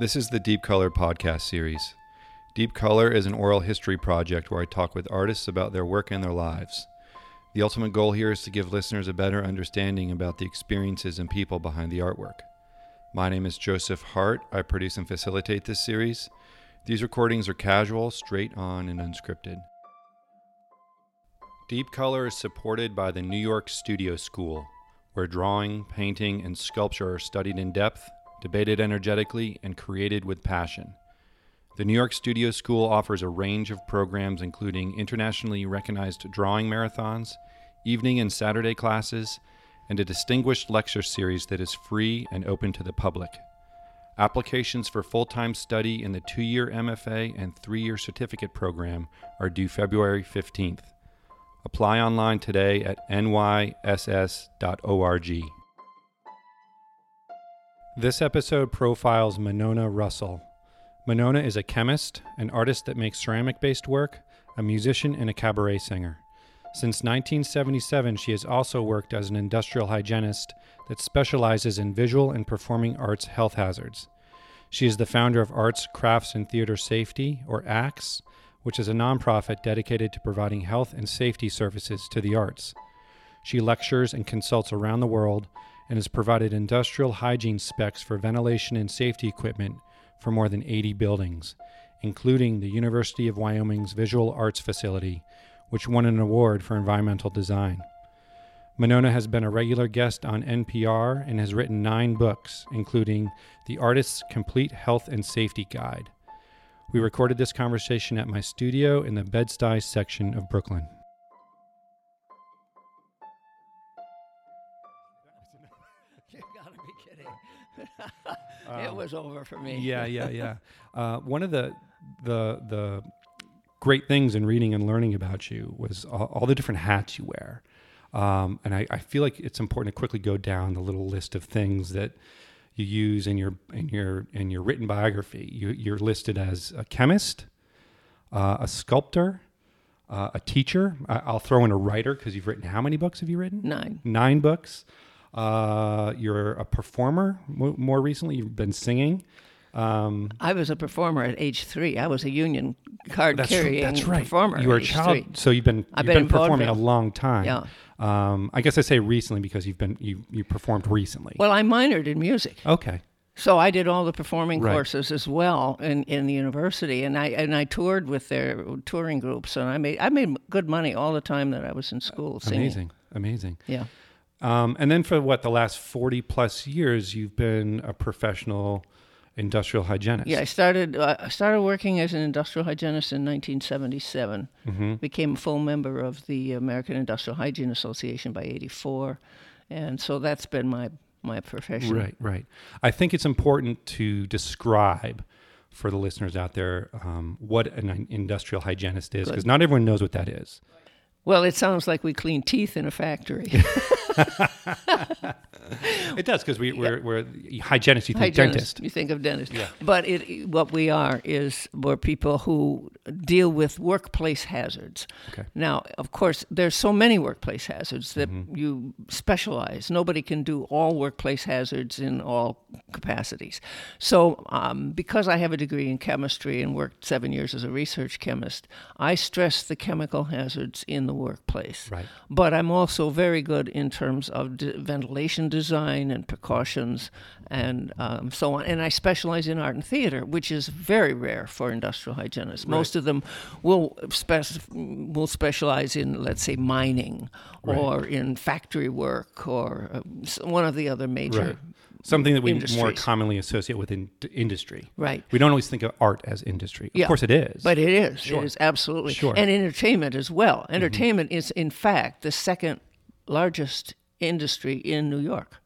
This is the Deep Color podcast series. Deep Color is an oral history project where I talk with artists about their work and their lives. The ultimate goal here is to give listeners a better understanding about the experiences and people behind the artwork. My name is Joseph Hart. I produce and facilitate this series. These recordings are casual, straight on, and unscripted. Deep Color is supported by the New York Studio School, where drawing, painting, and sculpture are studied in depth, debated energetically, and created with passion. The New York Studio School offers a range of programs including internationally recognized drawing marathons, evening and Saturday classes, and a distinguished lecture series that is free and open to the public. Applications for full time study in the two year MFA and three year certificate program are due February 15th. Apply online today at nyss.org. This episode profiles Monona Rossol. Monona is a chemist, an artist that makes ceramic based work, a musician, and a cabaret singer. Since 1977, she has also worked as an industrial hygienist that specializes in visual and performing arts health hazards. She is the founder of Arts, Crafts, and Theater Safety, or ACTS, which is a nonprofit dedicated to providing health and safety services to the arts. She lectures and consults around the world and has provided industrial hygiene specs for ventilation and safety equipment for more than 80 buildings, including the University of Wyoming's Visual Arts Facility, which won an award for environmental design. Monona has been a regular guest on NPR and has written nine books, including The Artist's Complete Health and Safety Guide. We recorded this conversation at my studio in the Bed-Stuy section of Brooklyn. You gotta be kidding. it was over for me. Yeah, yeah, yeah. Uh, one of the the the great things in reading and learning about you was all, all the different hats you wear. Um, and I, I feel like it's important to quickly go down the little list of things that you use in your in your in your written biography. You, you're listed as a chemist, uh, a sculptor, uh, a teacher. I, I'll throw in a writer because you've written how many books have you written? Nine. Nine books. Uh, you're a performer. More recently, you've been singing. Um, I was a performer at age three. I was a union card that's, carrying that's right. performer. You were a child, three. so you've been I've you've been been, performing a long time. Yeah. Um, I guess I say recently because you've been you you performed recently. Well, I minored in music, okay. so I did all the performing Right. courses as well in, in the university, and I and I toured with their touring groups, and I made I made good money all the time that I was in school singing. Amazing, amazing. Yeah. Um, and then for what the last forty plus years, you've been a professional industrial hygienist. Yeah, I started. Uh, I started working as an industrial hygienist in 1977. Mm-hmm. Became a full member of the American Industrial Hygiene Association by '84, and so that's been my my profession. Right, right. I think it's important to describe for the listeners out there um, what an industrial hygienist is, because not everyone knows what that is. Well, it sounds like we clean teeth in a factory. It does, because we, we're, we're hygienists. You think Hygienist, dentist. You think of dentist. But it, what we are is we're people who deal with workplace hazards. Okay. Now, of course, there's so many workplace hazards that Mm-hmm. you specialize. Nobody can do all workplace hazards in all capacities. So, um, because I have a degree in chemistry and worked seven years as a research chemist, I stress the chemical hazards in the workplace. Right. But I'm also very good in terms of d- ventilation design and precautions and um, so on. And I specialize in art and theater, which is very rare for industrial hygienists. Most of them will will specialize in, let's say, mining or in factory work or uh, one of the other major. Right. Something that we more commonly associate with in- industry. Right. We don't always think of art as industry. Of Yeah. course, it is. But it is. Sure. It is absolutely. Sure. Mm-hmm. And entertainment as well. Entertainment is, in fact, the second largest industry in New York.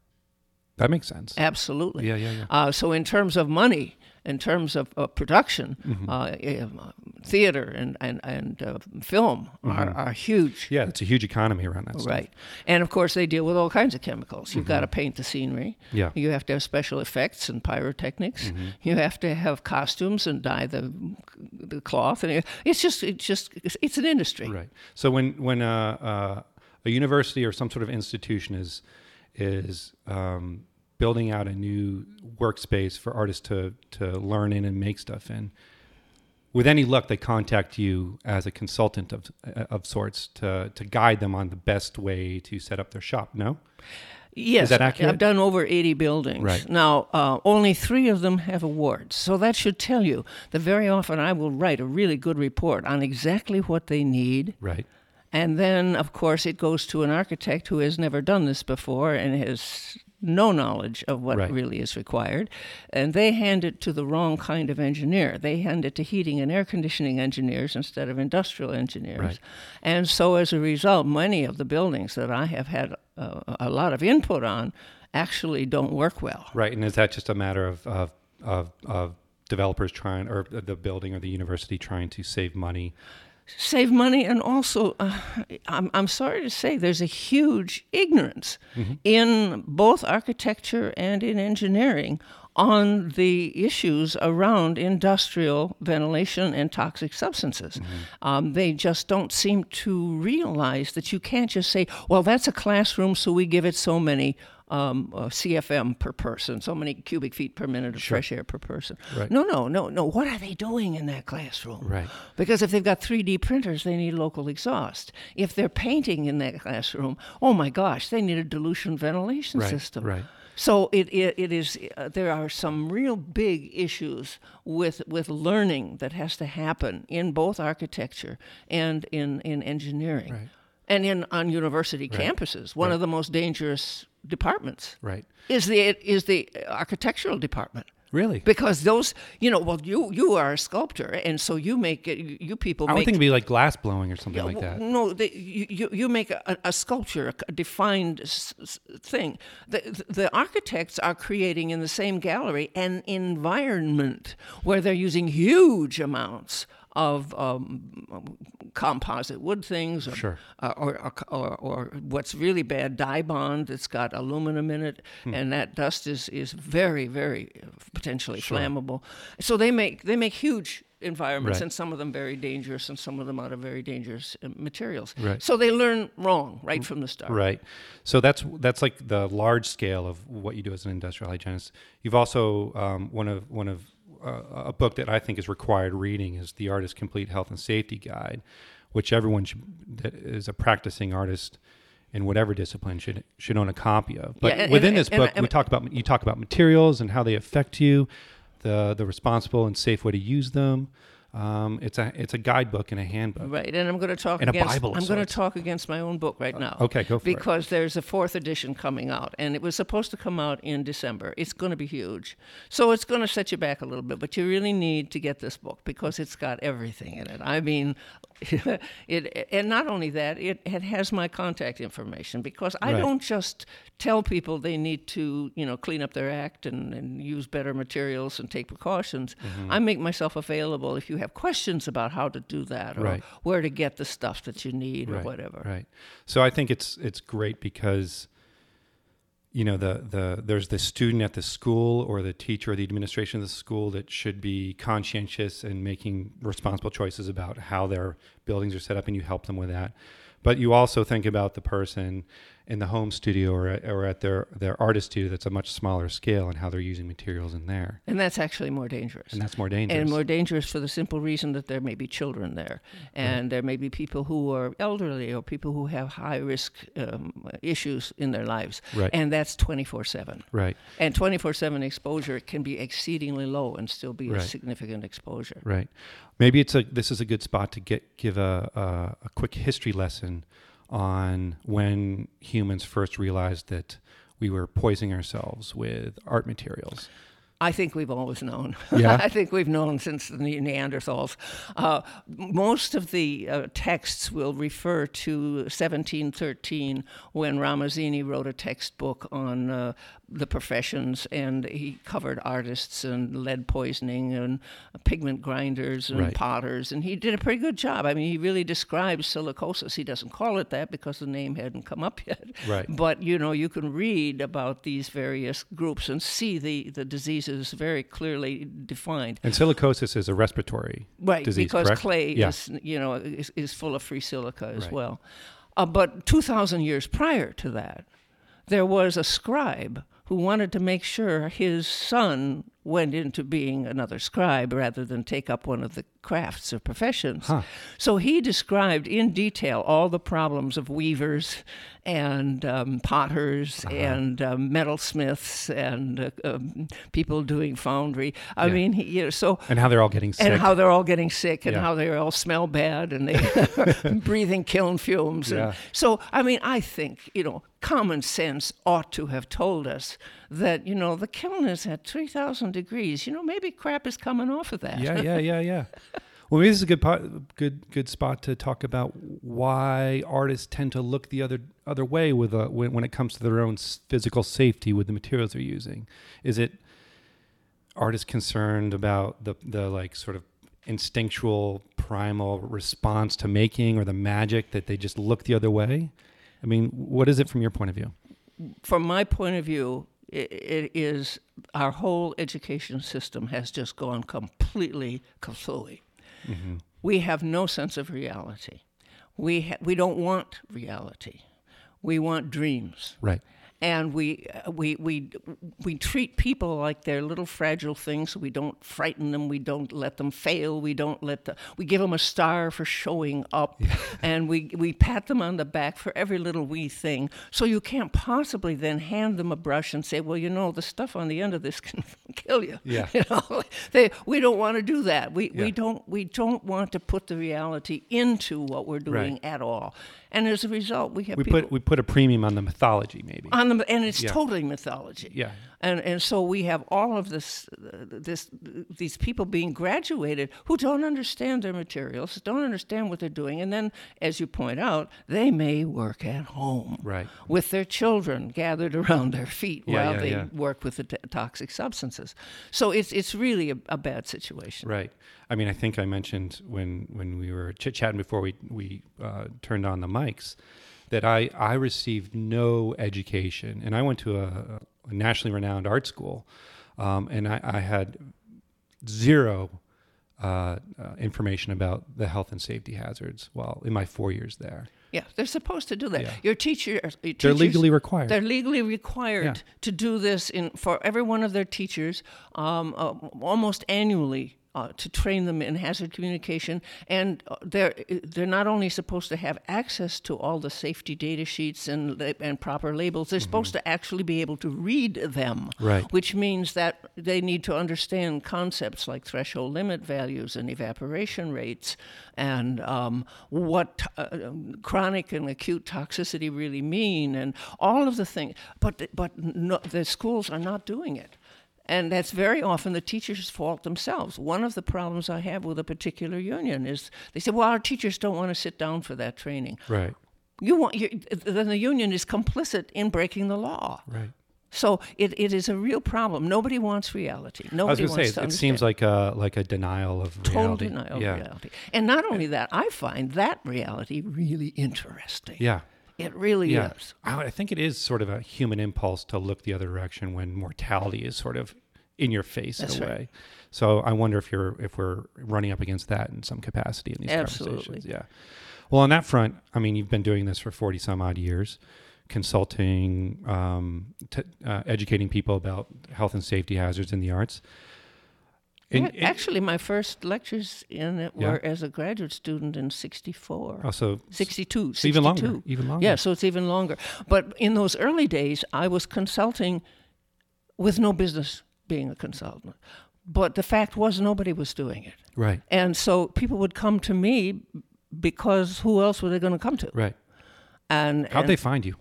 that makes sense. Absolutely. Yeah, yeah, yeah. Uh, so in terms of money, in terms of uh, production, Mm-hmm. uh, theater and and and uh, film are, are huge. Mm-hmm. Yeah, it's a huge economy around that stuff. Right, and of course they deal with all kinds of chemicals. You've got to paint the scenery. Mm-hmm. Yeah. you have to have special effects and pyrotechnics. Mm-hmm. You have to have costumes and dye the the cloth, and it's just it's just it's, it's an industry. Right. So when when uh, uh, a university or some sort of institution is is um, building out a new workspace for artists to to learn in and make stuff in. With any luck, they contact you as a consultant of of sorts to to guide them on the best way to set up their shop. No. Yes, that accurate? I've done over 80 buildings. Right. Now, uh, only three of them have awards. So that should tell you that very often I will write a really good report on exactly what they need. Right. And then, of course, it goes to an architect who has never done this before and has no knowledge of what Right. really is required. And they hand it to the wrong kind of engineer. They hand it to heating and air conditioning engineers instead of industrial engineers. Right. And so, as a result, many of the buildings that I have had uh, a lot of input on actually don't work well. Right. And is that just a matter of of of, of developers trying or the building or the university trying to save money? Save money and also uh, I'm, I'm sorry to say there's a huge ignorance in both architecture and in engineering on the issues around industrial ventilation and toxic substances. Um, they just don't seem to realize that you can't just say, well, that's a classroom, so we give it so many um, uh, CFM per person, so many cubic feet per minute of fresh air per person. Right. No, no, no, no. What are they doing in that classroom? Right. Because if they've got 3D printers, they need local exhaust. If they're painting in that classroom, oh my gosh, they need a dilution ventilation Right, system. right. So it, it, it is. Uh, there are some real big issues with with learning that has to happen in both architecture and in in engineering, Right. and in on university campuses. One of the most dangerous departments Right. is the is the architectural department Really? because those you know well you you are a sculptor and so you make it you people I would make think it'd be like glass blowing or something like that. no the, you, you you make a, a sculpture a defined s- thing the the architects are creating in the same gallery an environment where they're using huge amounts of um, composite wood things or, Sure. uh, or, or, or, or what's really bad Dibond that's got aluminum in it Hmm. and that dust is, is very very potentially flammable so they make they make huge environments Right. and some of them very dangerous and some of them out of very dangerous uh, materials Right. so they learn wrong right from the start Right. So that's that's like the large scale of what you do as an industrial hygienist. You've also um, one of one of uh, a book that I think is required reading is the Artist Complete Health and Safety Guide, which everyone should, that is a practicing artist in whatever discipline should should own a copy of. But Yeah, and- within and- this and- book, we talk about you talk about materials and how they affect you, the the responsible and safe way to use them. Um, it's a it's a guidebook and a handbook. Right, and I'm going to talk And a against. Bible of I'm going to talk against my own book right now. okay, go for it. because there's a fourth edition coming out, and it was supposed to come out in December. It's going to be huge, so it's going to set you back a little bit. But you really need to get this book because it's got everything in it. I mean, it, and not only that, it, it has my contact information because I Right. don't just tell people they need to, you know, clean up their act and, and use better materials and take precautions. Mm-hmm. I make myself available if you have questions about how to do that or Right. where to get the stuff that you need or whatever. Right. So I think it's it's great because you know the the there's the student at the school or the teacher or the administration of the school that should be conscientious and making responsible choices about how their buildings are set up and you help them with that. But you also think about the person in the home studio or at, or at their their artist studio that's a much smaller scale and how they're using materials in there. And that's actually more dangerous. And that's more dangerous. And more dangerous for the simple reason that there may be children there, and there may be people who are elderly or people who have high risk um, issues in their lives. Right. And that's 24 7. right. And 24 7 exposure can be exceedingly low and still be Right. a significant exposure. Right. Maybe it's a this is a good spot to get give a a, a quick history lesson on when humans first realized that we were poisoning ourselves with art materials. I think we've always known. Yeah? I think we've known since the Neanderthals. Uh, most of the uh, texts will refer to 1713 when Ramazzini wrote a textbook on uh, the professions and he covered artists and lead poisoning and pigment grinders and Right. potters. And he did a pretty good job. I mean, he really describes silicosis. He doesn't call it that because the name hadn't come up yet. Right. But you know, you can read about these various groups and see the, the diseases very clearly defined. And silicosis is a respiratory Right, disease, because correct? clay Yeah. is you know is, is full of free silica as Right. well. Uh, but two thousand years prior to that, there was a scribe who wanted to make sure his son went into being another scribe rather than take up one of the crafts or professions. Huh. So he described in detail all the problems of weavers and um, potters Uh-huh. and um, metalsmiths and uh, um, people doing foundry. I Yeah. mean, he, you know, so And how they're all getting sick. and how they're all getting sick and Yeah. how they all smell bad and they're breathing kiln fumes. And So, I mean, I think, you know, common sense ought to have told us that, you know, the kiln is at 3,000 degrees. You know, maybe crap is coming off of that. yeah, yeah, yeah, yeah. Well, maybe this is a good pot, good good spot to talk about why artists tend to look the other other way with a, when when it comes to their own physical safety with the materials they're using. Is it artists concerned about the the like sort of instinctual primal response to making or the magic that they just look the other way? I mean, what is it from your point of view? From my point of view, i it is our whole education system has just gone completely Cthulhu. Mm-hmm. We have no sense of reality. We, ha- we don't want reality. We want dreams. Right. And we uh, we we we treat people like they're little fragile things. We don't frighten them. We don't let them fail. We don't let the we give them a star for showing up, and we we pat them on the back for every little wee thing. So you can't possibly then hand them a brush and say, well, you know, the stuff on the end of this can kill you. Yeah. You know, they we don't want to do that. We Yeah. we don't we don't want to put the reality into what we're doing Right. at all. And as a result, we have We put we put a premium on the mythology, maybe. on them, and it's Yeah. totally mythology. Yeah. and and so we have all of this, this, these people being graduated who don't understand their materials, don't understand what they're doing, and then, as you point out, they may work at home, Right. with their children gathered around their feet Yeah, while yeah, they work with the t- toxic substances. So it's it's really a, a bad situation. Right. I mean, I think I mentioned when when we were chit chatting before we we uh, turned on the mics that I I received no education, and I went to a, a nationally renowned art school, um, and I, I had zero uh, uh, information about the health and safety hazards while in my four years there. Yeah, they're supposed to do that. Yeah. Your teacher, your They're teachers- legally required. They're legally required Yeah. to do this in for every one of their teachers, um, uh, almost annually. Uh, to train them in hazard communication, and uh, they're they're not only supposed to have access to all the safety data sheets and and proper labels. They're supposed to actually be able to read them, Mm-hmm. Right. Which means that they need to understand concepts like threshold limit values and evaporation rates, and um, what uh, um, chronic and acute toxicity really mean, and all of the things. But but no, the schools are not doing it. And that's very often the teachers' fault themselves. One of the problems I have with a particular union is they say, "Well, our teachers don't want to sit down for that training." right. You want you, then the union is complicit in breaking the law. Right. So it, it is a real problem. Nobody wants reality. Nobody I was going to wants say to it, seems like a like a denial of total reality. denial yeah. of reality. And not only that, I find that reality really interesting. Yeah. It really Yeah. is. I I think it is sort of a human impulse to look the other direction when mortality is sort of in your face That's in a right. way. So I wonder if you're if we're running up against that in some capacity in these Absolutely. conversations. Yeah. Well, on that front, I mean, you've been doing this for forty some odd years, consulting, um, t- uh, educating people about health and safety hazards in the arts. And- Yeah, Actually, my first lectures in it Yeah. were as a graduate student in 64. also 62, so even longer, even longer. Yeah, so it's even longer. But in those early days, I was consulting with no business being a consultant. But the fact was, nobody was doing it. Right. And so people would come to me because who else were they going to come to? Right. And, How'd and they find you?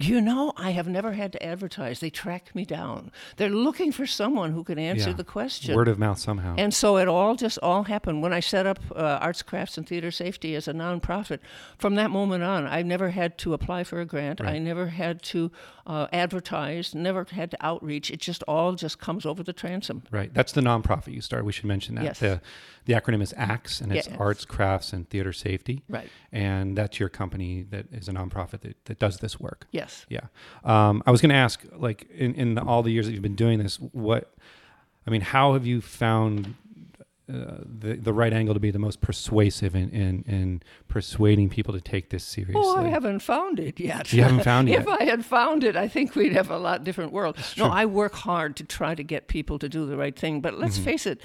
You know, I have never had to advertise. They track me down. They're looking for someone who can answer Yeah. the question. Word of mouth somehow. And so it all just all happened when I set up uh, Arts, Crafts, and Theater Safety as a nonprofit. From that moment on, I never had to apply for a grant. I never had to uh, advertise. Never had to outreach. It just all just comes over the transom. Right. That's the nonprofit you started. We should mention that. Yes. The, the acronym is ACTS, and it's Yes. Arts, Crafts, and Theater Safety. Right. And that's your company that is a nonprofit that, that does this work. Yes. Yeah. Um, I was going to ask, like, in, in all the years that you've been doing this, what, I mean, how have you found uh, the the right angle to be the most persuasive in, in in persuading people to take this seriously? Oh, I haven't found it yet. You haven't found it if yet? I had found it, I think we'd have a lot different world. No. I work hard to try to get people to do the right thing, but Mm-hmm. let's face it,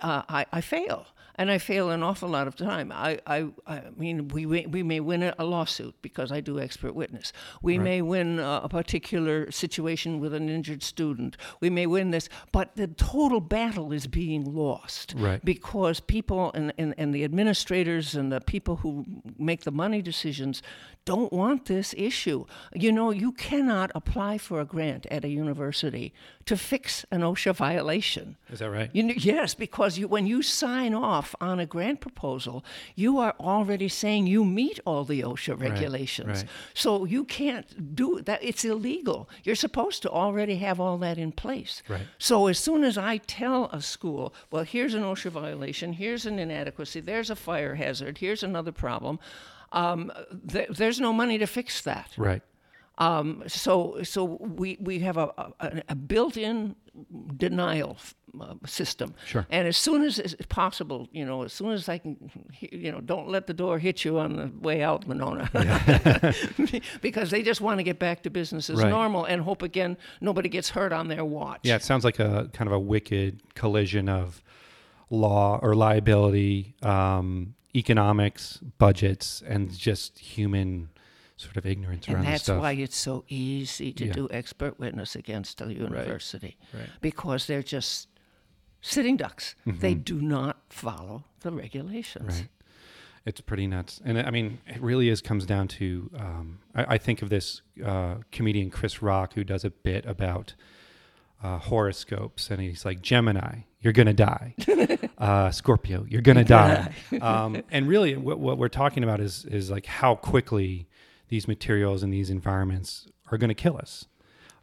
uh, I, I fail. And I fail an awful lot of time. I, I, I mean, we, we may win a lawsuit because I do expert witness. We may win a, a particular situation with an injured student. We may win this, but the total battle is being lost Right. because people and, and, and the administrators and the people who make the money decisions don't want this issue. You know, you cannot apply for a grant at a university to fix an OSHA violation. Is that right? You know, yes, because you, when you sign off on a grant proposal, you are already saying you meet all the OSHA regulations. right. So you can't do that. It's illegal. You're supposed to already have all that in place. Right. So as soon as I tell a school, well, here's an OSHA violation, here's an inadequacy, there's a fire hazard, here's another problem, um, th- there's no money to fix that. Right. Um, so, so we, we have a, a, a built-in denial uh, system. Sure. And as soon as it's possible, you know, as soon as I can, you know, don't let the door hit you on the way out, Monona, because they just want to get back to business as Right. normal and hope again nobody gets hurt on their watch. Yeah, it sounds like a kind of a wicked collision of law or liability, um, economics, budgets, and just human sort of ignorance And around that's why it's so easy to Yeah. do expert witness against a university right. because they're just sitting ducks. They do not follow the regulations. Mm-hmm. Right. It's pretty nuts, and I mean, it really is comes down to. Um, I, I think of this uh, comedian Chris Rock who does a bit about uh, horoscopes, and he's like Gemini, you're gonna die. uh, Scorpio, you're gonna die. um, and really, what, what we're talking about is is like how quickly these materials and these environments are gonna kill us.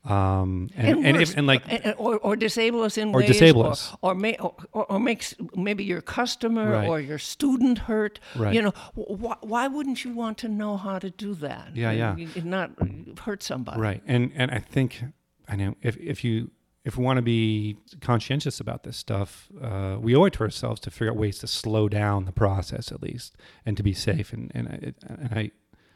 Um, and And, and, worse, if, and like and- or, or disable us in Or ways, disable or, us. or, may, or, or makes maybe your customer Right. or your student hurt. Right. You know, wh- why wouldn't you want to know how to do that? Yeah, yeah. You not hurt somebody. Right. And and I think I know if if you if we want to be conscientious about this stuff, uh, we owe it to ourselves to figure out ways to slow down the process at least and to be safe. And and I, and I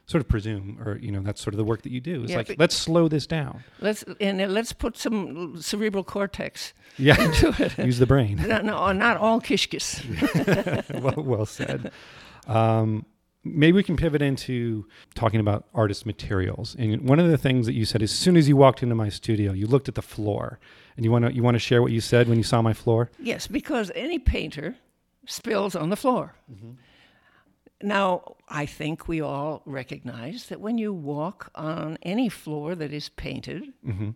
sort of presume, or you know, that's sort of the work that you do. Is Yeah, like let's slow this down. Let's and let's put some cerebral cortex Yeah. into it. Use the brain. no, no, not all kishkis. well, well said. Um, maybe we can pivot into talking about artist materials. And one of the things that you said, as soon as you walked into my studio, you looked at the floor, and you want to you want to share what you said when you saw my floor. Yes, because any painter spills on the floor. Now, I think we all recognize that when you walk on any floor that is painted, mm-hmm.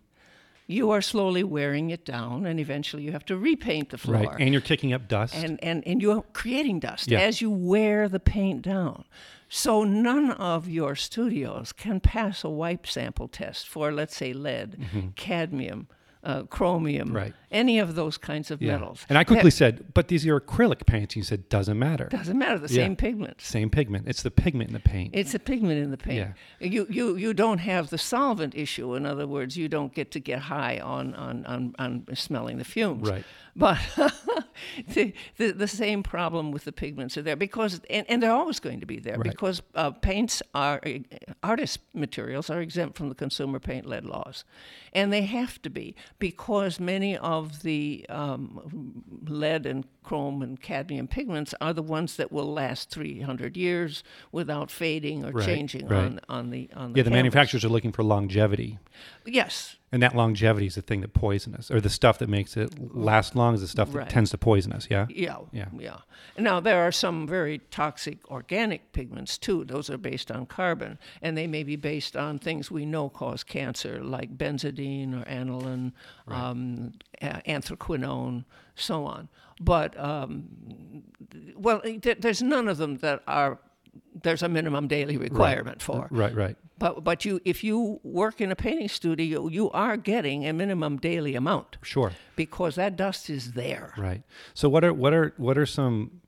you are slowly wearing it down, and eventually you have to repaint the floor. Right, and you're kicking up dust. and, and, and you're creating dust Yeah. as you wear the paint down. So none of your studios can pass a wipe sample test for, let's say, lead, mm-hmm. cadmium, uh, chromium. Right. any of those kinds of Yeah. metals. And I quickly That said, but these are acrylic paints. You said doesn't matter. doesn't matter. The Yeah. same pigment. Same pigment. It's the pigment in the paint. It's the pigment in the paint. Yeah. You, you, you don't have the solvent issue. In other words, you don't get to get high on, on, on, on smelling the fumes. Right. But the, the, the same problem with the pigments are there because, and, and they're always going to be there Right. because uh, paints are, uh, artist materials are exempt from the consumer paint lead laws. And they have to be because many of the um, lead and chrome and cadmium pigments are the ones that will last 300 years without fading or Right, changing right. on, on the on the yeah, the canvas. manufacturers are looking for longevity. Yes, And that longevity is the thing that poisons us, or the stuff that makes it last long is the stuff that Right. tends to poison us. Yeah. Yeah, Yeah. yeah. Now there are some very toxic organic pigments too. Those are based on carbon, and they may be based on things we know cause cancer, like benzidine or aniline, um, a- anthraquinone, so on. But um, well, th- there's none of them that are. There's a minimum daily requirement for. Right. Right. But but you if you work in a painting studio, you are getting a minimum daily amount Sure. because that dust is there. Right. So what are what are what are some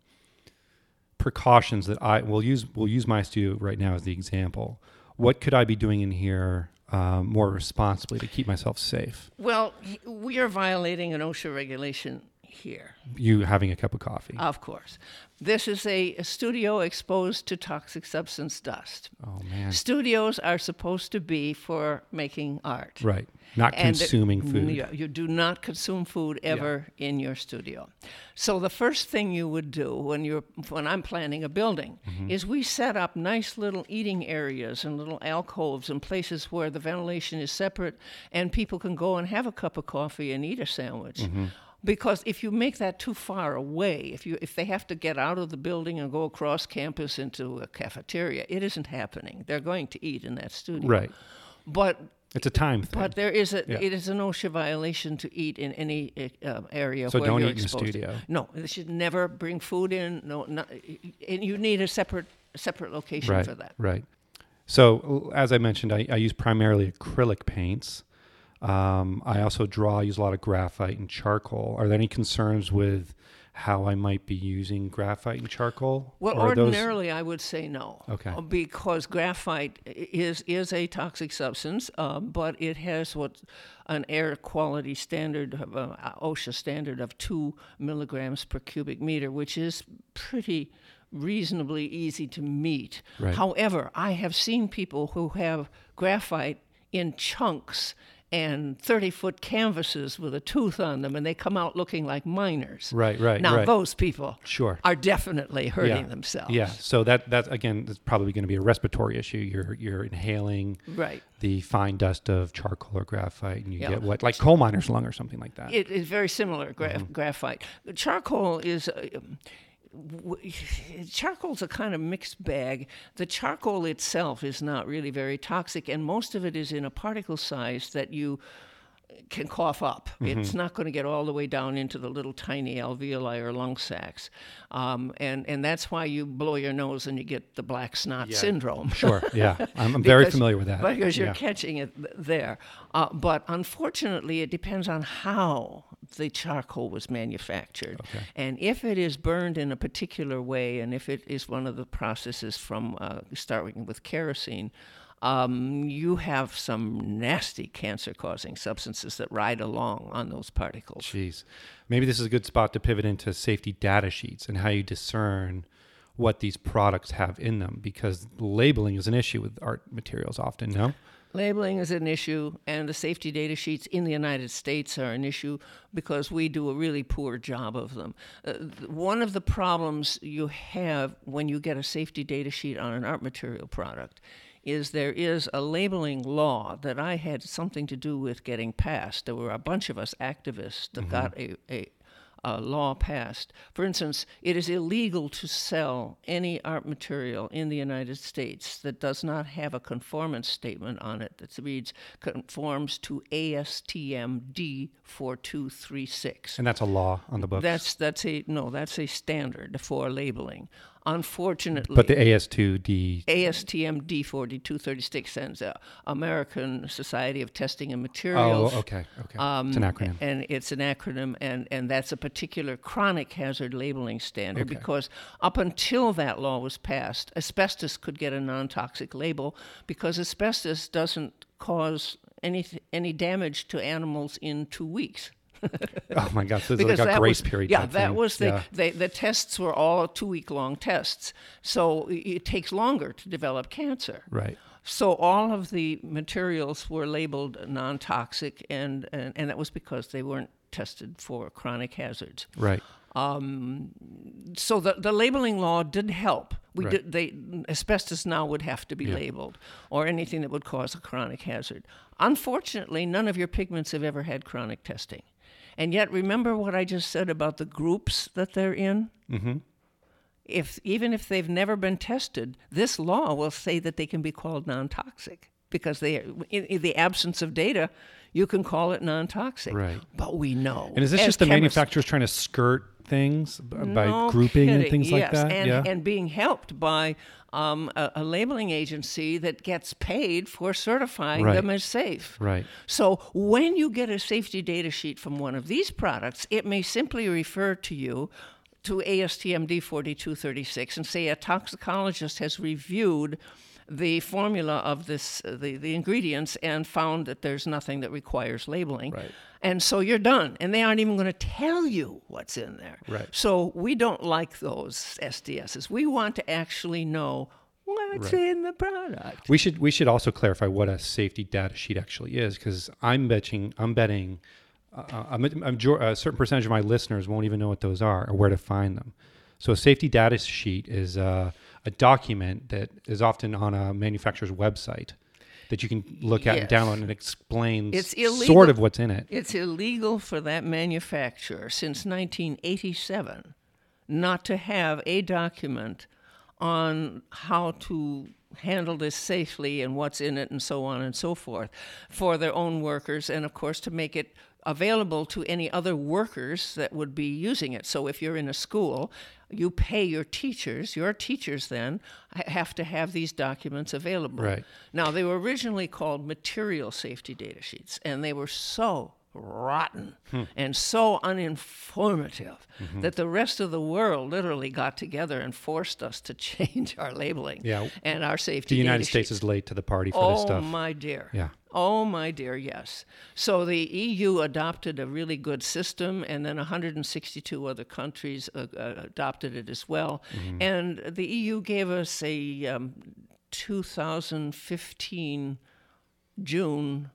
precautions that I will use? We'll use my studio right now as the example. What could I be doing in here um, more responsibly to keep myself safe? Well, we are violating an OSHA regulation here. You having a cup of coffee. Of course. This is a, a, studio exposed to toxic substance dust. Oh, man. Studios are supposed to be for making art. Right. Not And it- consuming food. You, you do not consume food ever in your studio. So the first thing you would do when you're when I'm planning a building Mm-hmm. is we set up nice little eating areas and little alcoves and places where the ventilation is separate and people can go and have a cup of coffee and eat a sandwich. Mm-hmm. Because if you make that too far away, if you if they have to get out of the building and go across campus into a cafeteria, it isn't happening. They're going to eat in that studio. Right. But It's a time thing. but there is a Yeah. it is an OSHA violation to eat in any uh, area So where don't you're eat in the studio. No, they should never bring food in. No, not, and you need a separate separate location right. for that. Right. So, as I mentioned, I, I use primarily acrylic paints. Um, I also draw, I use a lot of graphite and charcoal. Are there any concerns with how I might be using graphite and charcoal? Well, Or are those- ordinarily, I would say no. Okay. Uh, Because graphite is is a toxic substance, uh, but it has what an air quality standard, of, uh, OSHA standard of two milligrams per cubic meter, which is pretty reasonably easy to meet. Right. However, I have seen people who have graphite in chunks and 30 foot canvases with a tooth on them, and they come out looking like miners. Right, right, Now, right. those people Sure. are definitely hurting yeah. themselves. Yeah. So that that again is probably going to be a respiratory issue. You're you're inhaling Right. the fine dust of charcoal or graphite, and you Yeah. get what like coal miner's lung or something like that. It is very similar, gra- Mm-hmm. graphite. Charcoal is. Uh, w- charcoal's a kind of mixed bag. The charcoal itself is not really very toxic, and most of it is in a particle size that you can cough up. Mm-hmm. It's not going to get all the way down into the little tiny alveoli or lung sacs, um, and and that's why you blow your nose and you get the black snot syndrome. sure. Yeah. I'm, I'm very familiar with that. Because you're Yeah. catching it th- there. Uh, but unfortunately, it depends on how the charcoal was manufactured. And if it is burned in a particular way, and if it is one of the processes from uh, starting with kerosene, um, you have some nasty cancer causing substances that ride along on those particles. Jeez. Maybe this is a good spot to pivot into safety data sheets and how you discern what these products have in them because labeling is an issue with art materials often, no? Labeling is an issue, and the safety data sheets in the United States are an issue because we do a really poor job of them. Uh, one of the problems you have when you get a safety data sheet on an art material product is there is a labeling law that I had something to do with getting passed. There were a bunch of us activists that got a, a uh, law passed. For instance, it is illegal to sell any art material in the United States that does not have a conformance statement on it that reads conforms to ASTM D4236. And that's a law on the books. That's that's a no, that's a standard for labeling. Unfortunately, but the AS2D ASTM D4236 stands uh, American Society of Testing and Materials. Oh, okay. Okay. Um, it's an acronym. And it's an acronym, and, and that's a particular chronic hazard labeling standard Okay. because up until that law was passed, asbestos could get a non toxic label because asbestos doesn't cause any, any damage to animals in two weeks. oh my gosh, this is like a grace was, period. Yeah, that thing. was the, Yeah. they, the tests were all two week long tests. So it takes longer to develop cancer. Right. So all of the materials were labeled non-toxic, and, and and that was because they weren't tested for chronic hazards. Right. Um, So the the labeling law did help. We Right. did they asbestos now would have to be labeled, or anything that would cause a chronic hazard. Unfortunately, none of your pigments have ever had chronic testing, and yet remember what I just said about the groups that they're in. Mm-hmm. If even if they've never been tested, this law will say that they can be called non-toxic because they, in, in the absence of data, you can call it non-toxic. Right. But we know. And is this just the chemists- manufacturers trying to skirt things by no grouping and kidding, things like yes, that? And, yeah. and being helped by um, a, a labeling agency that gets paid for certifying Right. them as safe. right. So when you get a safety data sheet from one of these products, it may simply refer to you to ASTM D4236 and say a toxicologist has reviewed the formula of this, uh, the, the ingredients, and found that there's nothing that requires labeling. Right. And so you're done. And they aren't even going to tell you what's in there. Right. So we don't like those SDSs. We want to actually know what's Right. in the product. We should we should also clarify what a safety data sheet actually is because I'm betting I'm betting uh, a, a, major- a certain percentage of my listeners won't even know what those are or where to find them. So a safety data sheet is uh, a document that is often on a manufacturer's website that you can look at and download and it explains It's illegal. sort of what's in it. It's illegal for that manufacturer since 1987 not to have a document on how to handle this safely and what's in it and so on and so forth for their own workers and of course to make it available to any other workers that would be using it. So if you're in a school, you pay your teachers, your teachers then have to have these documents available. Right. Now, they were originally called material safety data sheets, and they were so rotten Hmm. and so uninformative Mm-hmm. that the rest of the world literally got together and forced us to change our labeling Yeah. and our safety The United States sheets. is late to the party for this Oh, stuff. my dear. Yeah. Oh, my dear, yes. So the EU adopted a really good system, and then 162 other countries uh, uh, adopted it as well. Mm-hmm. And the EU gave us a um, 2015 June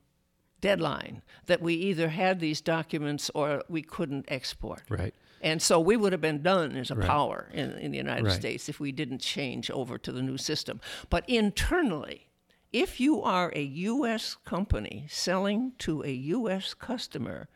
deadline that we either had these documents or we couldn't export. Right. And so we would have been done as a Right. power in, in the United Right. States if we didn't change over to the new system. But internally, if you are a U.S. company selling to a U.S. customer,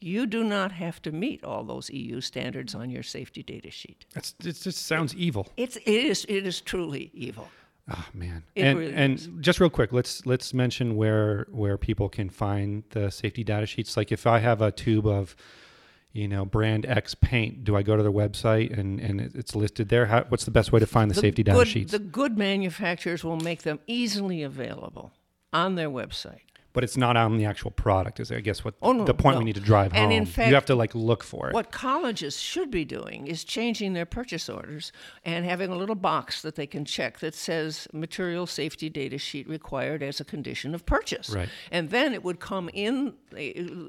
you do not have to meet all those EU standards on your safety data sheet. That's, it just sounds evil. It's, it, is, it is truly evil. Oh man. It and really and just real quick, let's let's mention where where people can find the safety data sheets. Like if I have a tube of you know brand X paint, do I go to their website and and it's listed there? How, what's the best way to find the, safety data good, sheets? The good manufacturers will make them easily available on their website. But it's not on the actual product. Is I guess what Oh, no, the point we need to drive And home. in fact, you have to like look for it. What colleges should be doing is changing their purchase orders and having a little box that they can check that says material safety data sheet required as a condition of purchase. Right. And then it would come in uh,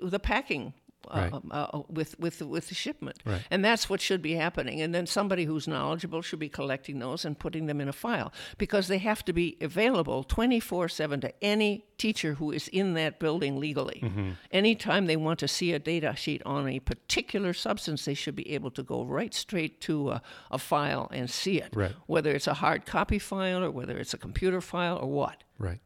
the packing. Right. Uh, uh, with with with the shipment, Right. and that's what should be happening. And then somebody who's knowledgeable should be collecting those and putting them in a file because they have to be available twenty four seven to any teacher who is in that building legally. Mm-hmm. Anytime they want to see a data sheet on a particular substance, they should be able to go right straight to a, a file and see it. Right. Whether it's a hard copy file or whether it's a computer file or what. Right.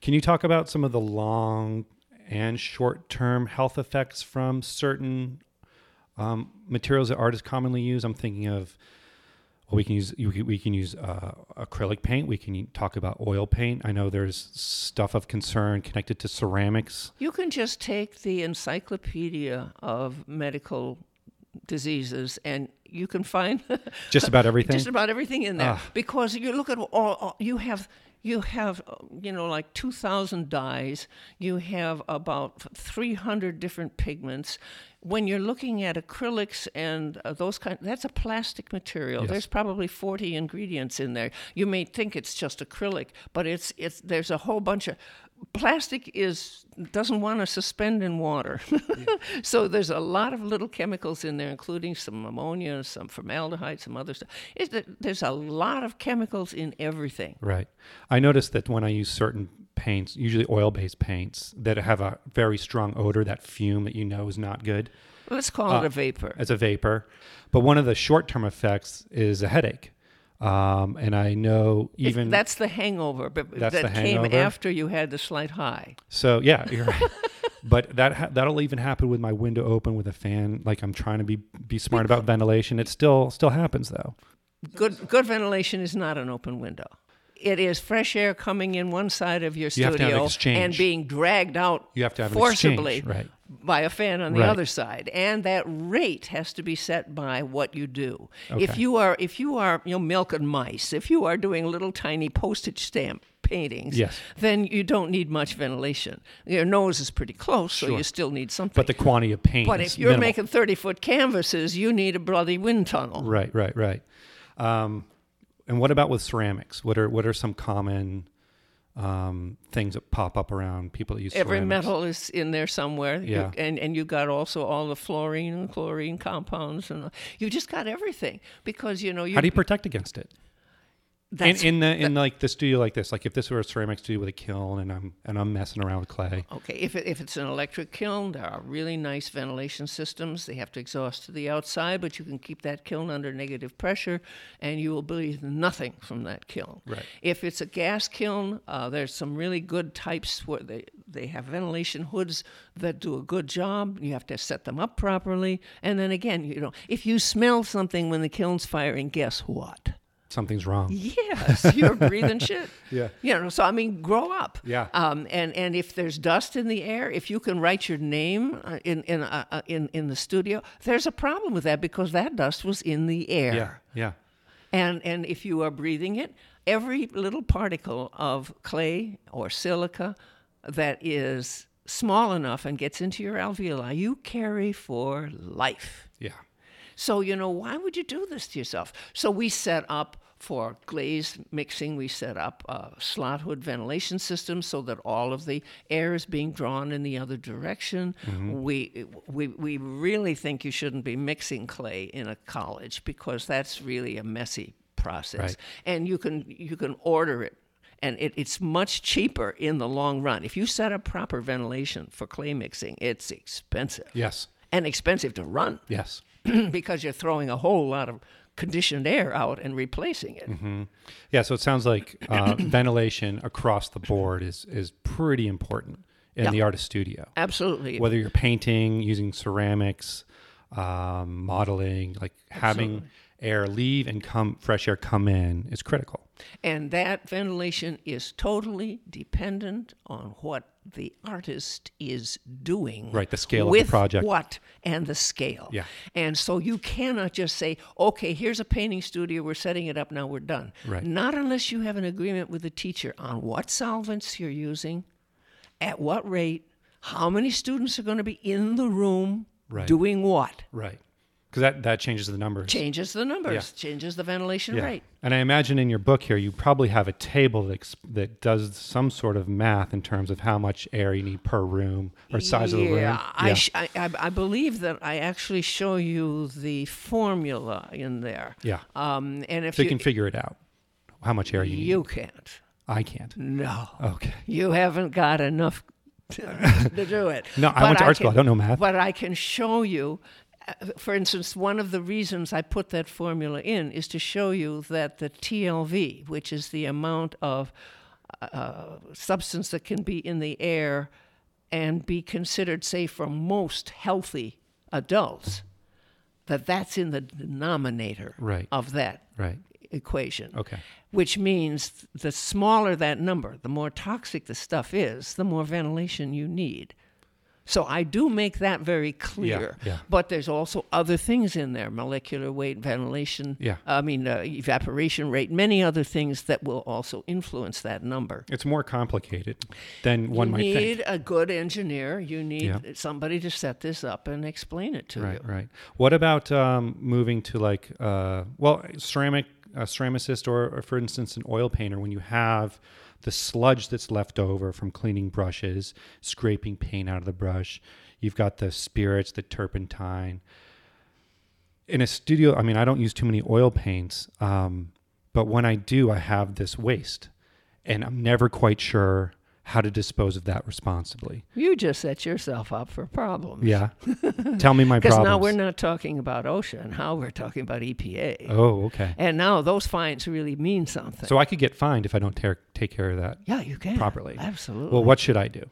Can you talk about some of the long and short term health effects from certain um, materials that artists commonly use? I'm thinking of, well, we can use we can, we can use uh, acrylic paint. We can talk about oil paint. I know there's stuff of concern connected to ceramics. You can just take the encyclopedia of medical diseases and you can find Just about everything. just about everything in there Ah. because you look at all, all you have you have uh, you know like 2000 dyes. You have about 300 different pigments. When you're looking at acrylics and uh, those kind that's a plastic material. Yes. there's probably 40 ingredients in there. You may think it's just acrylic but it's it's there's a whole bunch of plastic is doesn't want to suspend in water so there's a lot of little chemicals in there including some ammonia some formaldehyde some other stuff it's, there's a lot of chemicals in everything Right. I noticed that when I use certain paints, usually oil based paints, that have a very strong odor, that fume that you know is not good let's call Uh, it a vapor as a vapor. But one of the short term effects is a headache. Um, and I know even that's the hangover but that the came after you had the slight high so yeah, you're right. but that ha- that'll even happen with my window open with a fan. Like I'm trying to be be smart about ventilation. It still still happens though. good good ventilation is not an open window it is fresh air coming in one side of your You studio exchange. and being dragged out You have to have an forcibly exchange, right? By a fan on the Right. other side and that rate has to be set by what you do if you are if you are you know milking mice if you are doing little tiny postage stamp paintings Yes. then you don't need much ventilation your nose is pretty close so Sure. you still need something But the quantity of paint. but if you're minimal. making 30 foot canvases you need a bloody wind tunnel Right, right, right. Um, And what about with ceramics? What are what are some common um, things that pop up around people that use Every ceramics? metal is in there somewhere. You- Yeah. and and you got also all the fluorine and chlorine compounds, and you just got everything because you know you. How do you protect against it? In, that's- in the in like the studio like this, like if this were a ceramic studio with a kiln and I'm and I'm messing around with clay. Okay, if, it, if it's an electric kiln, there are really nice ventilation systems. They have to exhaust to the outside, but you can keep that kiln under negative pressure and you will breathe nothing from that kiln. Right. If it's a gas kiln, uh, there's some really good types where they, they have ventilation hoods that do a good job. You have to set them up properly. And then again, you know, if you smell something when the kiln's firing, guess what? Something's wrong. Yes, you're breathing shit. Yeah. You know, so I mean, grow up. Yeah. Um, and and if there's dust in the air, if you can write your name uh, in in uh, uh, in in the studio, there's a problem with that because that dust was in the air. Yeah. Yeah. And and if you are breathing it, every little particle of clay or silica that is small enough and gets into your alveoli, you carry for life. Yeah. So, you know, why would you do this to yourself? So, we set up for glaze mixing, we set up a slot hood ventilation system so that all of the air is being drawn in the other direction. Mm-hmm. We, we, we really think you shouldn't be mixing clay in a college because that's really a messy process. Right. And you can, you can order it. And it, it's much cheaper in the long run. If you set up proper ventilation for clay mixing, it's expensive Yes. and expensive to run Yes. because you're throwing a whole lot of conditioned air out and replacing it. Yeah. So it sounds like uh, ventilation across the board is is pretty important in Yeah. the artist studio. Absolutely. Whether you're painting, using ceramics, um, modeling, like having air leave and come fresh air come in is critical. And that ventilation is totally dependent on what the artist is doing. Right, the scale of the with project. What and the scale. Yeah. And so you cannot just say, okay, here's a painting studio, we're setting it up, now we're done. Right. Not unless you have an agreement with the teacher on what solvents you're using, at what rate, how many students are going to be in the room Right. doing what. Right. Because that, that changes the numbers. Changes the numbers, changes the ventilation Yeah. rate. And I imagine in your book here, you probably have a table that, ex- that does some sort of math in terms of how much air you need per room or size of the room. Yeah, I, sh- I, I I believe that I actually show you the formula in there. yeah. Um, and if So you you, can figure it out how much air you need. you can't. I can't. No, Okay. you haven't got enough to, to do it. No, I But went to art school. I don't know math. But I can show you. For instance, one of the reasons I put that formula in is to show you that the TLV, which is the amount of uh, substance that can be in the air and be considered safe for most healthy adults, that that's in the denominator Right. of that Right. equation. Okay. Which means the smaller that number, the more toxic the stuff is, the more ventilation you need. So I do make that very clear. yeah. yeah. But there's also other things in there molecular weight, ventilation, Yeah. I mean, uh, evaporation rate, many other things that will also influence that number. It's more complicated than one you might think. You need a good engineer. You need Yeah. somebody to set this up and explain it to Right, you. Right. Right. What about um, moving to like, uh, well, ceramic, a ceramicist, or, or for instance, an oil painter, when you have the sludge that's left over from cleaning brushes, scraping paint out of the brush, you've got the spirits, the turpentine. In a studio, I mean, I don't use too many oil paints, um, but when I do, I have this waste, and I'm never quite sure how to dispose of that responsibly. You just set yourself up for problems. Yeah, tell me my problems. Because now we're not talking about OSHA, now we're talking about EPA. Oh, okay. And now those fines really mean something. So I could get fined if I don't tear, take care of that. yeah, you can properly. Absolutely. Well, what should I do?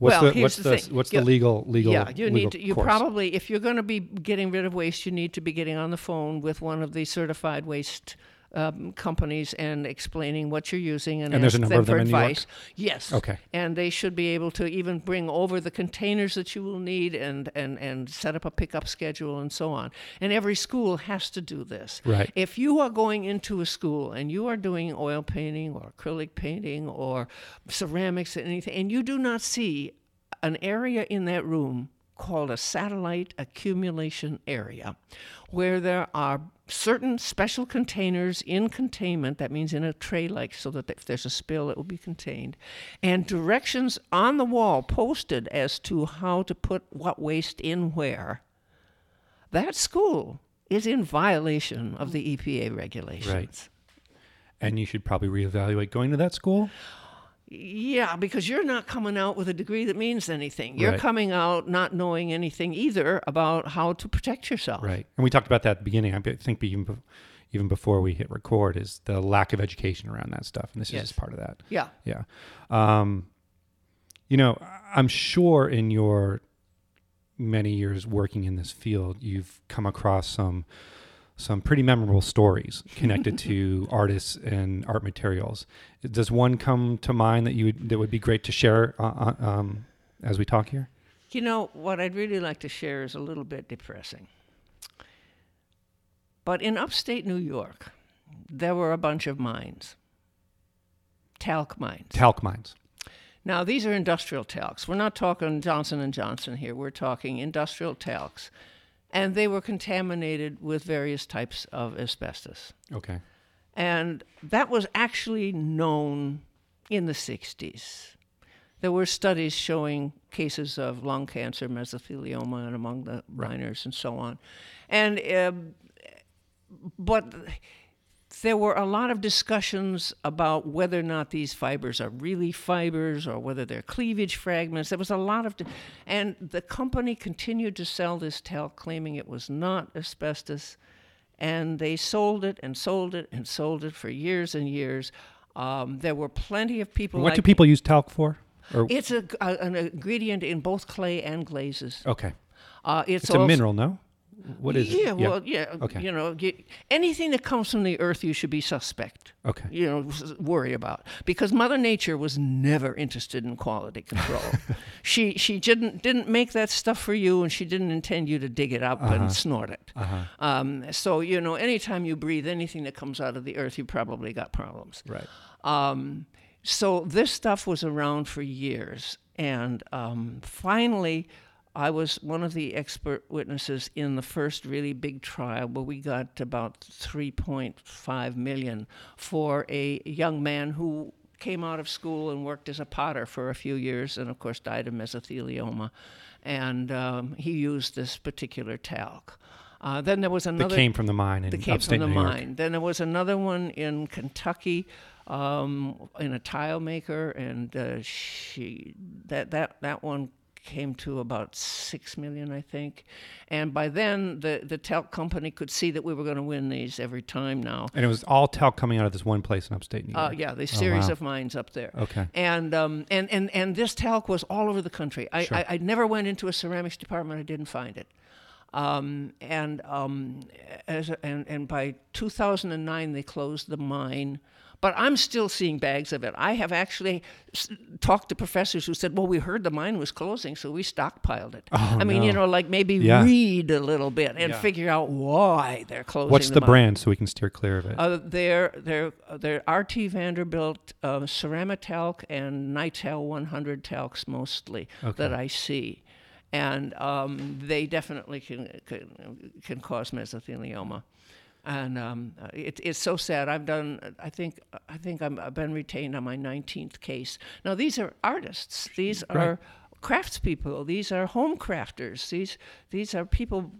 What's Well, the here's what's the thing. what's You- the legal legal yeah, you legal need to, you course? probably if you're going to be getting rid of waste, you need to be getting on the phone with one of the certified waste um, companies and explaining what you're using and, And there's a number them of them for in New York? advice. Yes. Okay. And they should be able to even bring over the containers that you will need and and and set up a pickup schedule and so on. And every school has to do this. Right. If you are going into a school and you are doing oil painting or acrylic painting or ceramics and anything, and you do not see an area in that room called a satellite accumulation area, where there are certain special containers in containment, that means in a tray like, so that if there's a spill, it will be contained, and directions on the wall posted as to how to put what waste in where, that school is in violation of the EPA regulations. Right. And you should probably reevaluate going to that school. Yeah, because you're not coming out with a degree that means anything. You're Right. coming out not knowing anything either about how to protect yourself. Right. And we talked about that at the beginning. I think even, even before we hit record is the lack of education around that stuff. And this Yes. is just part of that. Yeah. Yeah. Um, you know, I'm sure in your many years working in this field, you've come across some some pretty memorable stories connected to artists and art materials. Does one come to mind that you would, that would be great to share uh, uh, um, as we talk here? You know, what I'd really like to share is a little bit depressing. But in upstate New York, there were a bunch of mines, talc mines. Talc mines. Now, these are industrial talcs. We're not talking Johnson and Johnson here. We're talking industrial talcs. And they were contaminated with various types of asbestos. Okay. And that was actually known in the 60s. There were studies showing cases of lung cancer, mesothelioma, and among the miners and so on. And, um, but there were a lot of discussions about whether or not these fibers are really fibers or whether they're cleavage fragments. There was a lot of, di- and the company continued to sell this talc, claiming it was not asbestos, and they sold it and sold it and sold it for years and years. Um, there were plenty of people. What like, do people use talc for? Or It's a, a- an ingredient in both clay and glazes. okay, Uh, it's it's a mineral, no? What is yeah, it? well, yeah. Okay. You know, you, anything that comes from the earth, you should be suspect. Okay. You know, worry about because Mother Nature was never interested in quality control. she she didn't didn't make that stuff for you, and she didn't intend you to dig it up Uh-huh. and snort it. Um, so you know, anytime you breathe anything that comes out of the earth, you probably got problems. Right. Um, so this stuff was around for years, and um, finally, I was one of the expert witnesses in the first really big trial where we got about 3.5 million for a young man who came out of school and worked as a potter for a few years, and of course died of mesothelioma, and um, he used this particular talc. Uh, then there was another That came from the mine in that came upstate from the New York. mine. Then there was another one in Kentucky, um, in a tile maker, and uh, she that that that one came to about six million, I think. And by then, the the talc company could see that we were going to win these every time now. And it was all talc coming out of this one place in upstate New York. Uh, yeah, the series wow. of mines up there. Okay. And um, and and and this talc was all over the country. I, Sure. I I never went into a ceramics department. I didn't find it. Um, and um, as and and by 2009 they closed the mine. But I'm still seeing bags of it. I have actually s- talked to professors who said, "Well, we heard the mine was closing, so we stockpiled it." Oh, I mean, you know, like maybe Yeah. read a little bit and Yeah. figure out why they're closing. What's the mine. brand so we can steer clear of it? Uh, they're they're they're RT Vanderbilt uh, Ceramitalc and Nytal 100 talcs mostly that I see, and um, they definitely can, can can cause mesothelioma. And um, uh, it, it's so sad. I've done. I think. I think I'm, I've been retained on my 19th case. Now these are artists. These Right. are craftspeople. These are home crafters. These these are people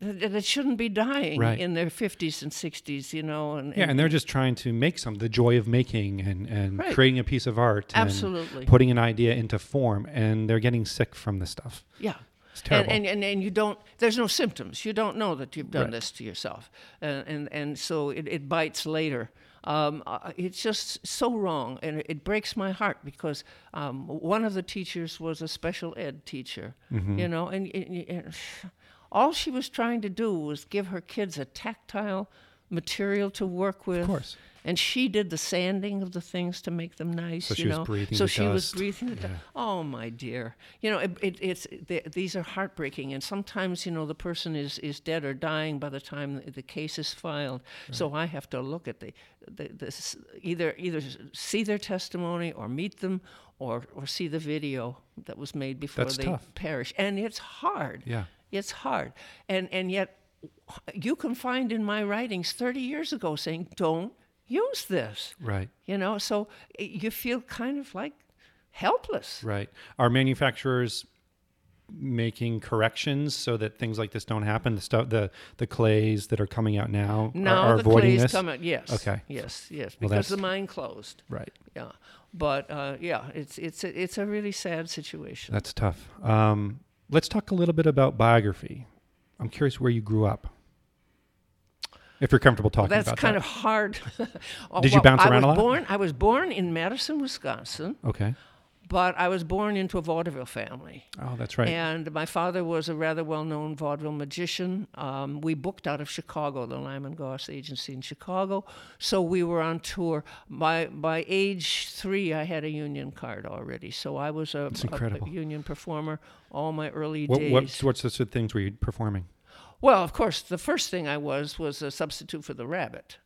that, that shouldn't be dying Right. in their 50s and 60s, you know. And, yeah, and they're just trying to make some the joy of making and, and Right. creating a piece of art and Absolutely. putting an idea into form and they're getting sick from this stuff. yeah. It's And, terrible. and, and, and you don't, there's no symptoms. You don't know that you've done Right. this to yourself. And, and, and so it, it bites later. Um, uh, it's just so wrong. And it, it breaks my heart because um, one of the teachers was a special ed teacher, Mm-hmm. you know, and, and, and all she was trying to do was give her kids a tactile material to work with. of course. And she did the sanding of the things to make them nice. So you she was breathing So the she was dust. breathing the dust. Oh my dear. You know, it, it, it's th these are heartbreaking, and sometimes you know the person is is dead or dying by the time the, the case is filed. So I have to look at the, the this either either see their testimony or meet them. Or, or see the video that was made before That's they tough. perish, and it's hard. Yeah. It's hard, and and yet you can find in my writings 30 years ago saying, don't use this. Right. You know, so eh, you feel kind of like helpless. Right. Are manufacturers making corrections so that things like this don't happen? The stuff, the the clays that are coming out now are, are the avoiding clays this. come out. Yes. Okay. Yes. Yes. Well, Because the mine closed. Right. Yeah. But uh, yeah, it's it's a, it's a really sad situation. That's tough. Um, let's talk a little bit about biography. I'm curious where you grew up. If you're comfortable talking about that. That's about kind that. of hard. Oh, Did you bounce I around was a lot? Born, I was born in Madison, Wisconsin, okay. but I was born into a vaudeville family. Oh, that's right. And my father was a rather well known vaudeville magician. Um, we booked out of Chicago, the Lyman Goss agency in Chicago. So we were on tour. By, by age three, I had a union card already. So I was a, a- a union performer all my early what, days. what what sorts of things were you performing? Well, of course, the first thing I was was a substitute for the rabbit.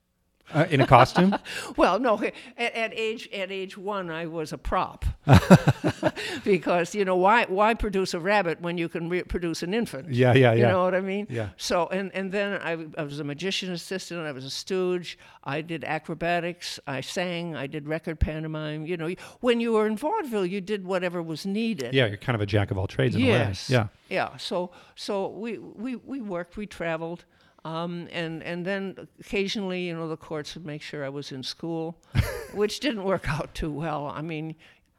Uh, in a costume? Well, no, at, at age at age one, I was a prop because you know why why produce a rabbit when you can produce an infant? yeah, yeah, yeah. You know what I mean? Yeah. So and and then I, I was a magician assistant. I was a stooge. I did acrobatics. I sang. I did record pantomime. You know, when you were in vaudeville, you did whatever was needed. yeah, you're kind of a jack of all trades in Yes. a way. Yeah. Yeah. So so we we, we worked. We traveled. Um, and and then occasionally, you know, the courts would make sure I was in school, which didn't work out too well. I mean,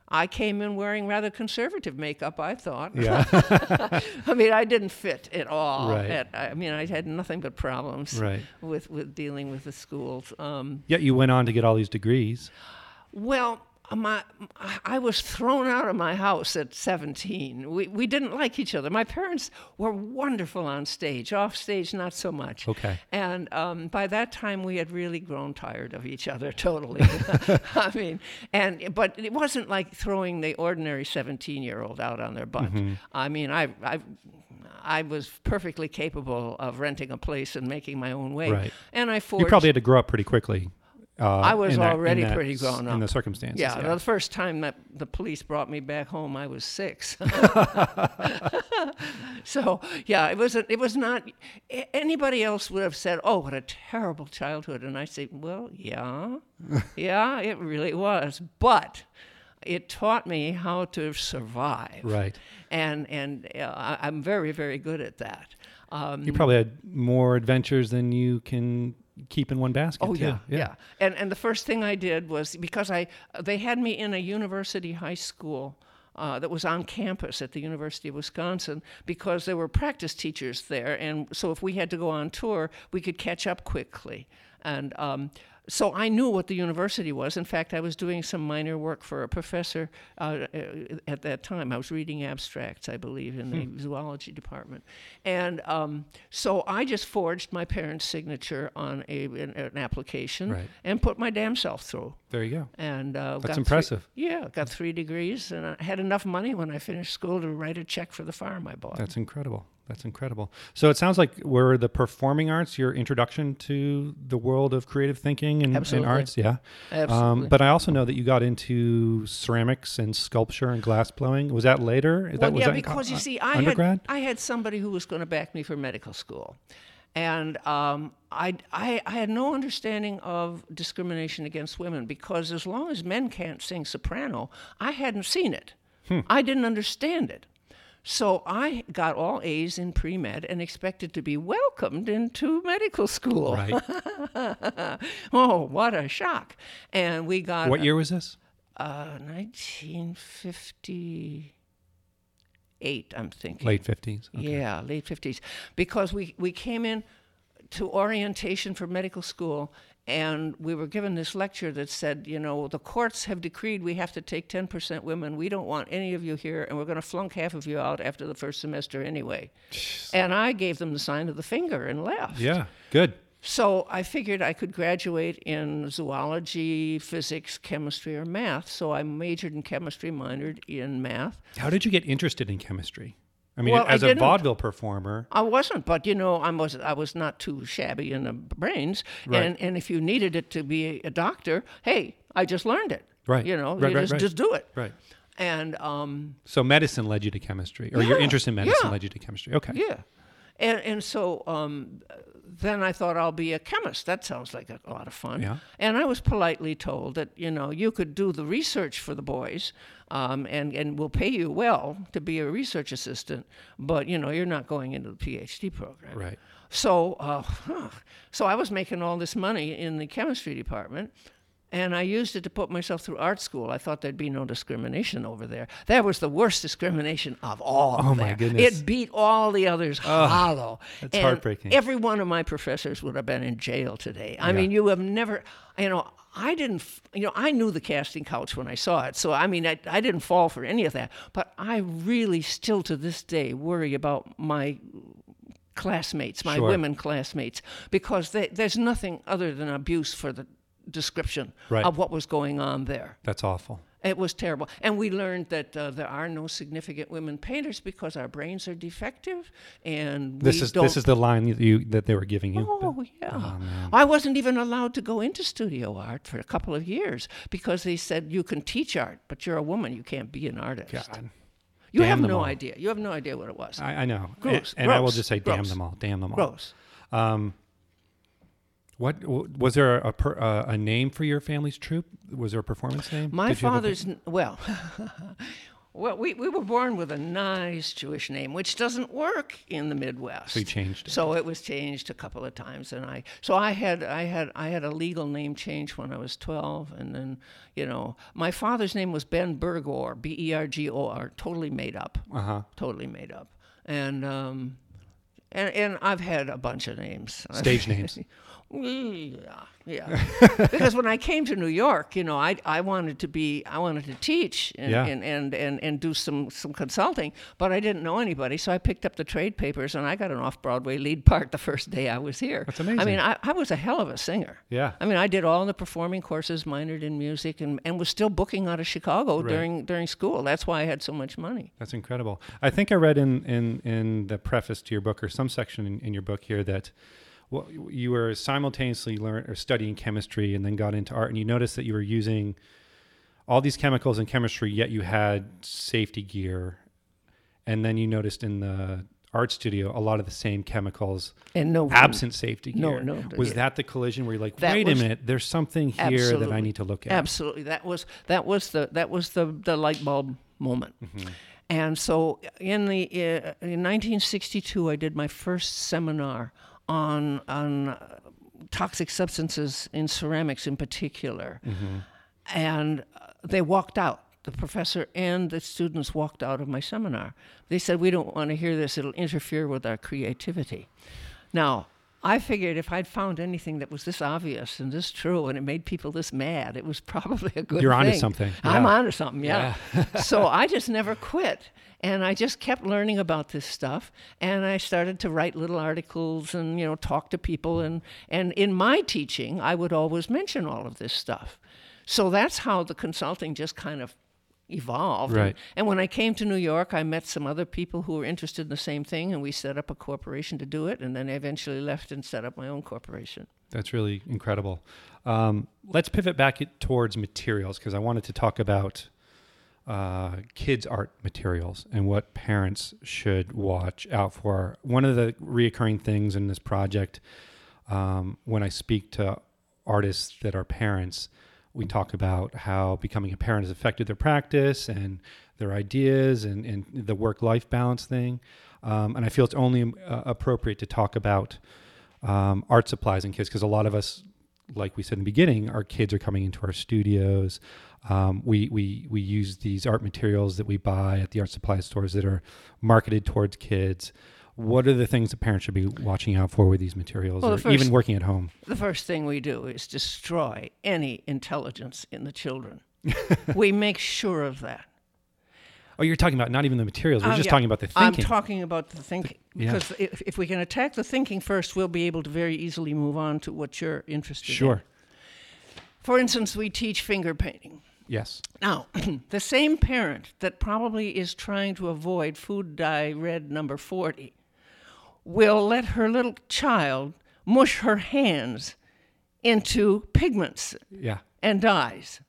I came in wearing rather conservative makeup. I thought. Yeah. I mean, I didn't fit at all. Right. At, I mean, I had nothing but problems right. with with dealing with the schools. Um, Yet you went on to get all these degrees. well, my I was thrown out of my house at 17. We we didn't like each other. My parents were wonderful on stage, off stage not so much. Okay. And um, by that time, we had really grown tired of each other totally. I mean, and but it wasn't like throwing the ordinary 17-year-old out on their butt. Mm-hmm. I mean, I I. I was perfectly capable of renting a place and making my own way, Right. and I forged. You probably had to grow up pretty quickly. Uh, I was that- already that pretty grown In the circumstances. Yeah, the first time that the police brought me back home, I was six. so yeah, it was a, it was not. Anybody else would have said, "Oh, what a terrible childhood," and I say, "Well, yeah, yeah, it really was," but it taught me how to survive. Right. And and uh, I'm very very good at that. Um, You probably had more adventures than you can keep in one basket. Oh too. yeah, yeah, And and the first thing I did was because I they had me in a university high school uh, that was on campus at the University of Wisconsin because there were practice teachers there, and so if we had to go on tour, we could catch up quickly. And um, so I knew what the university was. In fact, I was doing some minor work for a professor uh, uh, at that time. I was reading abstracts, I believe, in the zoology department. And um, so I just forged my parents' signature on a, an, an application Right. and put my damn self through. There you go. And uh, got That's three- impressive. yeah, got three degrees, and I had enough money when I finished school to write a check for the farm I bought. That's incredible. That's incredible. So it sounds like were the performing arts your introduction to the world of creative thinking and, and arts? Yeah. Absolutely. Um, but I also know that you got into ceramics and sculpture and glass blowing. Was that later? Is Well, that, was yeah, because you uh, see, I undergrad? had I had somebody who was going to back me for medical school, and um, I, I I had no understanding of discrimination against women because as long as men can't sing soprano, I hadn't seen it. Hmm. I didn't understand it. So I got all A's in pre med and expected to be welcomed into medical school. Right. oh, what a shock! And we got what year was this? uh, 1958, I'm thinking. Late 50s. Okay. Yeah, late 50s. Because we, we came in to orientation for medical school and we were given this lecture that said, you know, the courts have decreed we have to take 10% women. We don't want any of you here, and we're going to flunk half of you out after the first semester anyway. And I gave them the sign of the finger and left. Yeah. Good. So I figured I could graduate in zoology, physics, chemistry, or math. So I majored in chemistry, minored in math. How did you get interested in chemistry? I mean, Well, as a vaudeville performer, I wasn't, but you know, I was I was not too shabby in the brains. Right. And and if you needed it to be a doctor, hey, I just learned it. Right. You know, Right, you right, just just do it. right? And um, So medicine led you to chemistry, or your interest in medicine yeah. led you to chemistry. Okay. yeah. And, and so um, then I thought I'll be a chemist. That sounds like a, lot of fun. Yeah. And I was politely told that you know you could do the research for the boys, um, and and we'll pay you well to be a research assistant, but you know you're not going into the PhD program. Right. So, uh, so I was making all this money in the chemistry department, and I used it to put myself through art school. I thought there'd be no discrimination over there. That was the worst discrimination of all. Oh, my there. goodness. It beat all the others hollow. that's And heartbreaking. Every one of my professors would have been in jail today. I Yeah. mean, you have never, you know. I didn't, you know, I knew the casting couch when I saw it. So, I mean, I, I didn't fall for any of that. But I really still to this day worry about my classmates, my Sure. women classmates, because they, there's nothing other than abuse for the description Right. of what was going on there. That's awful. It was terrible. And we learned that uh, there are no significant women painters because our brains are defective and This is this is the line that you that they were giving you. Oh yeah. I wasn't even allowed to go into studio art for a couple of years because they said you can teach art, but you're a woman, you can't be an artist. God. You Damn have no all. idea. You have no idea what it was. I, I know. Gross, And, and I will just say, damn gross. them all. Damn them all. Gross. What was there a per, uh, a name for your family's troupe? Was there a performance name? My Did a- father's n- well, well, we, we were born with a nice Jewish name, which doesn't work in the Midwest. So you changed it. So it was changed a couple of times, and I so I had I had I had a legal name change when I was twelve, and then you know my father's name was Ben Bergor, B E R G O R, totally made up, Uh-huh. totally made up, and um, and and I've had a bunch of names, Stage names. yeah, yeah. because when I came to New York, you know, I, I wanted to be, I wanted to teach and, Yeah. and, and, and, and do some, some consulting, but I didn't know anybody. So I picked up the trade papers and I got an off Broadway lead part the first day I was here. That's amazing. I mean, I, I was a hell of a singer. Yeah. I mean, I did all the performing courses, minored in music, and, and was still booking out of Chicago Right. during, during school. That's why I had so much money. That's incredible. I think I read in, in, in the preface to your book or some section in, in your book here that well, you were simultaneously learn or studying chemistry and then got into art, and you noticed that you were using all these chemicals in chemistry, yet you had safety gear, and then you noticed in the art studio a lot of the same chemicals And no absent safety gear. no, no. Was yeah. that the collision where you're like, That wait was- a minute, there's something here that I need to look at? Absolutely, that was that was the that was the the light bulb moment. Mm-hmm. And so in the uh, in 1962, I did my first seminar on on uh, toxic substances in ceramics in particular, Mm-hmm. and uh, they walked out. The professor and the students walked out of my seminar. They said, "We don't want to hear this. It'll interfere with our creativity." Now, I figured if I'd found anything that was this obvious and this true and it made people this mad, it was probably a good You're onto thing. something. I'm Yeah. onto something, yeah. so I just never quit. And I just kept learning about this stuff. And I started to write little articles and, you know, talk to people. And, and in my teaching, I would always mention all of this stuff. So that's how the consulting just kind of evolved. And- Right. and when I came to New York, I met some other people who were interested in the same thing, and we set up a corporation to do it. And then I eventually left and set up my own corporation. That's really incredible. Um, let's pivot back towards materials because I wanted to talk about uh, kids' art materials and what parents should watch out for. One of the reoccurring things in this project, um, when I speak to artists that are parents, we talk about how becoming a parent has affected their practice and their ideas and, and the work life balance thing. Um, and I feel it's only uh, appropriate to talk about um, art supplies and kids because a lot of us, like we said in the beginning, our kids are coming into our studios. Um, we, we, we use these art materials that we buy at the art supply stores that are marketed towards kids. What are the things that parents should be watching out for with these materials, Well, or the even working at home? The first thing we do is destroy any intelligence in the children. we make sure of that. Oh, you're talking about not even the materials. We're Oh, just yeah. talking about the I'm talking about the thinking yeah. because if, if we can attack the thinking first, we'll be able to very easily move on to what you're interested in. sure. For instance, we teach finger painting. Yes. Now, the same parent that probably is trying to avoid food dye red number 40 will let her little child mush her hands into pigments Yeah. and dyes.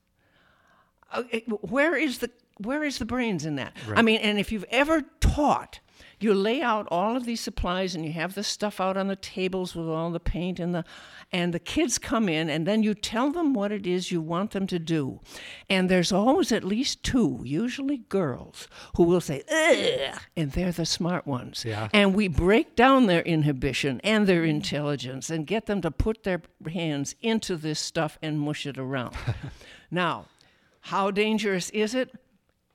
Uh, where is the where is the brains in that? I mean, and if you've ever taught you lay out all of these supplies and you have the stuff out on the tables with all the paint and the and the kids come in and then you tell them what it is you want them to do. And there's always at least two usually girls who will say Ugh, and they're the smart ones. Yeah. and we break down their inhibition and their intelligence and get them to put their hands into this stuff and mush it around. Now how dangerous is it?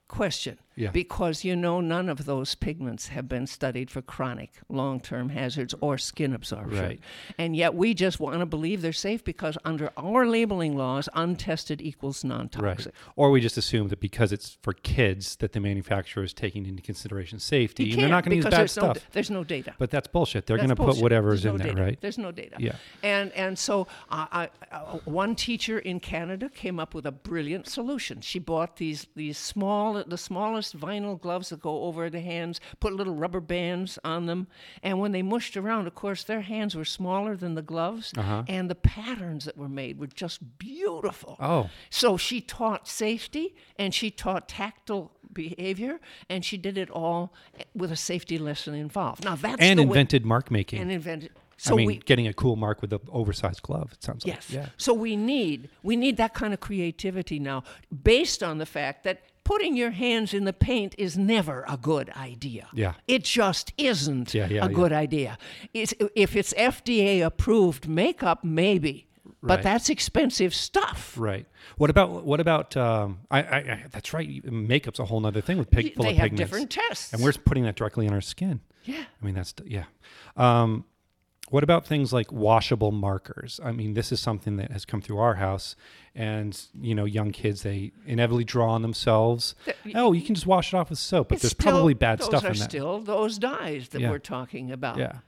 Question Yeah. because you know none of those pigments have been studied for chronic long-term hazards or skin absorption Right. and yet we just want to believe they're safe because under our labeling laws untested equals non-toxic Right. Or we just assume that because it's for kids that the manufacturer is taking into consideration safety. You and they're not going to use bad there's no, stuff. there's no data but that's bullshit. They're going to put whatever's There's in no there, data. right? There's no data. Yeah. And and so uh, I, uh, one teacher in Canada came up with a brilliant solution. She bought these these small the smallest vinyl gloves that go over the hands, put little rubber bands on them, and when they mushed around, of course, their hands were smaller than the gloves, Uh-huh. and the patterns that were made were just beautiful. Oh. So she taught safety and she taught tactile behavior and she did it all with a safety lesson involved. Now that's And the way- invented mark making. and invented. So I mean, we getting a cool mark with an oversized glove. It sounds yes. like. Yeah. So we need we need that kind of creativity now, based on the fact that putting your hands in the paint is never a good idea. Yeah. It just isn't Yeah, yeah, a yeah. good idea. It's, if it's FDA approved makeup, maybe, but that's expensive stuff. Right. What about what about? Um, I, I, I that's right. Makeup's a whole other thing with pig, full they of have pigments. different tests. and we're putting that directly on our skin. yeah. I mean, that's yeah. Um, what about things like washable markers? I mean, this is something that has come through our house, and you know, young kids they inevitably draw on themselves. Oh, you can just wash it off with soap, but there's still- probably bad those stuff are in that. still those dyes that Yeah. we're talking about. yeah.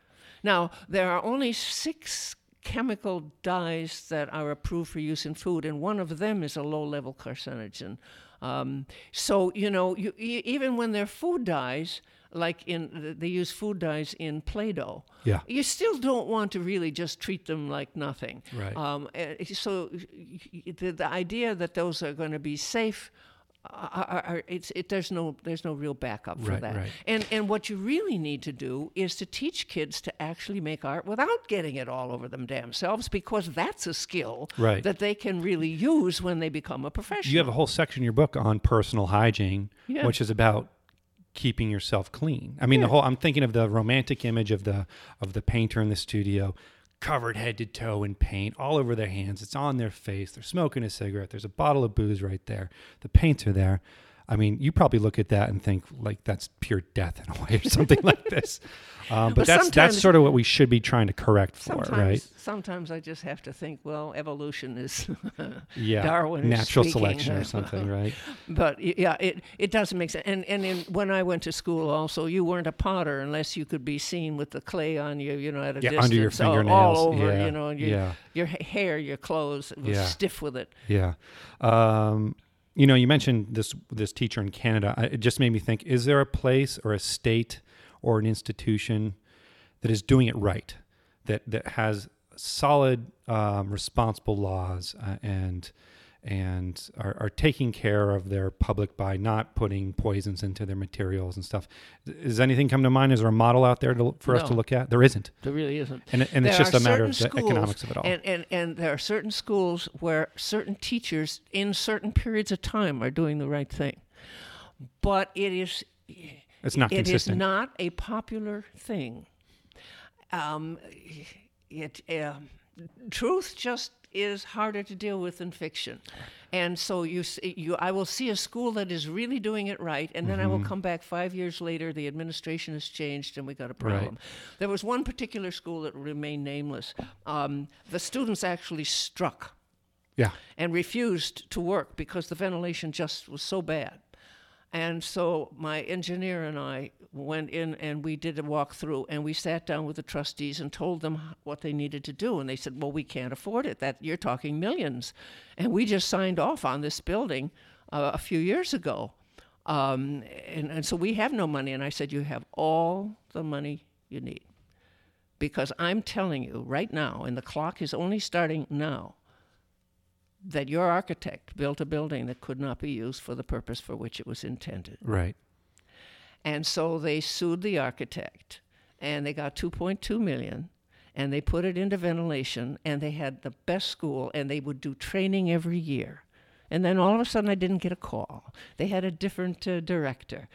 Now, there are only six chemical dyes that are approved for use in food, and one of them is a low level carcinogen. Um, so, you know, you, e- even when they're food dyes, like in they use food dyes in Play-Doh. Yeah. You still don't want to really just treat them like nothing. Right. Um, eh, so the, the idea that those are going to be safe are, are, are- it's, it, there's no there's no real backup for Right, that. right. And and what you really need to do is to teach kids to actually make art without getting it all over them damn selves, because that's a skill Right. that they can really use when they become a professional. You have a whole section in your book on personal hygiene, Yeah. which is about keeping yourself clean. I mean, the whole I'm thinking of the romantic image of the of the painter in the studio covered head to toe in paint all over their hands. It's on their face. They're smoking a cigarette. There's a bottle of booze right there. The paints are there. I mean, you probably look at that and think like that's pure death in a way or something like this. Um, but Well, that's that's sort of what we should be trying to correct for, right? Sometimes I just have to think, well, evolution is Yeah, Darwin natural speaking. selection or something, right? But yeah, it, it doesn't make sense. And and in, when I went to school, also, you weren't a potter unless you could be seen with the clay on you, you know, at a Yeah, distance, under your all- fingernails. all over, Yeah, you know, your, yeah. your hair, your clothes, it was Yeah. stiff with it. Yeah. Um, you know, you mentioned this this teacher in Canada. I, it just made me think: Is there a place or a state or an institution that is doing it right, that that has solid, um, responsible laws uh, and and are, are taking care of their public by not putting poisons into their materials and stuff? Does anything come to mind? Is there a model out there to, for us to look at? There isn't, There really isn't. and and it's just a matter of the schools, economics of it all. And, and, and there are certain schools where certain teachers in certain periods of time are doing the right thing. But it is it's not it is consistent. not a popular thing. Um, it um truth just is harder to deal with than fiction, and so you you I will see a school that is really doing it right, and then I Mm-hmm. will come back five years later. The administration has changed, and we got a Right. problem. There was one particular school that remained nameless. Um, the students actually struck yeah. and refused to work because the ventilation just was so bad. And so my engineer and I went in and we did a walkthrough and we sat down with the trustees and told them what they needed to do. And they said, "Well, we can't afford it. That you're talking millions. And we just signed off on this building uh, a few years ago. Um, and, and so we have no money. And I said, "You have all the money you need." Because I'm telling you right now, and the clock is only starting now, that your architect built a building that could not be used for the purpose for which it was intended. Right. And so they sued the architect and they got 2.2 million and they put it into ventilation and they had the best school and they would do training every year. And then all of a sudden I didn't get a call. They had a different uh, director.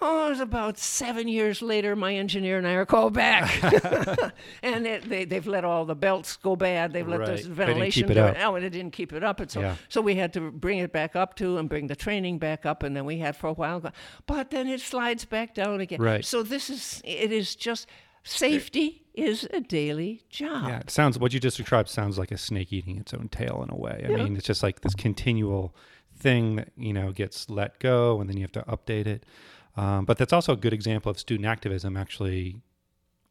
Oh, it was about seven years later, my engineer and I are called back. and it, they, they've let all the belts go bad. They've let Right. the ventilation go up. Oh, and it didn't keep it up. And so, Yeah. so we had to bring it back up to and bring the training back up. And then we had for a while. But then it slides back down again. Right. So this is, it is just, safety is a daily job. Yeah, it sounds what you just described sounds like a snake eating its own tail in a way. I Yeah. mean, it's just like this continual thing that you know gets let go, and then you have to update it. Um, but that's also a good example of student activism actually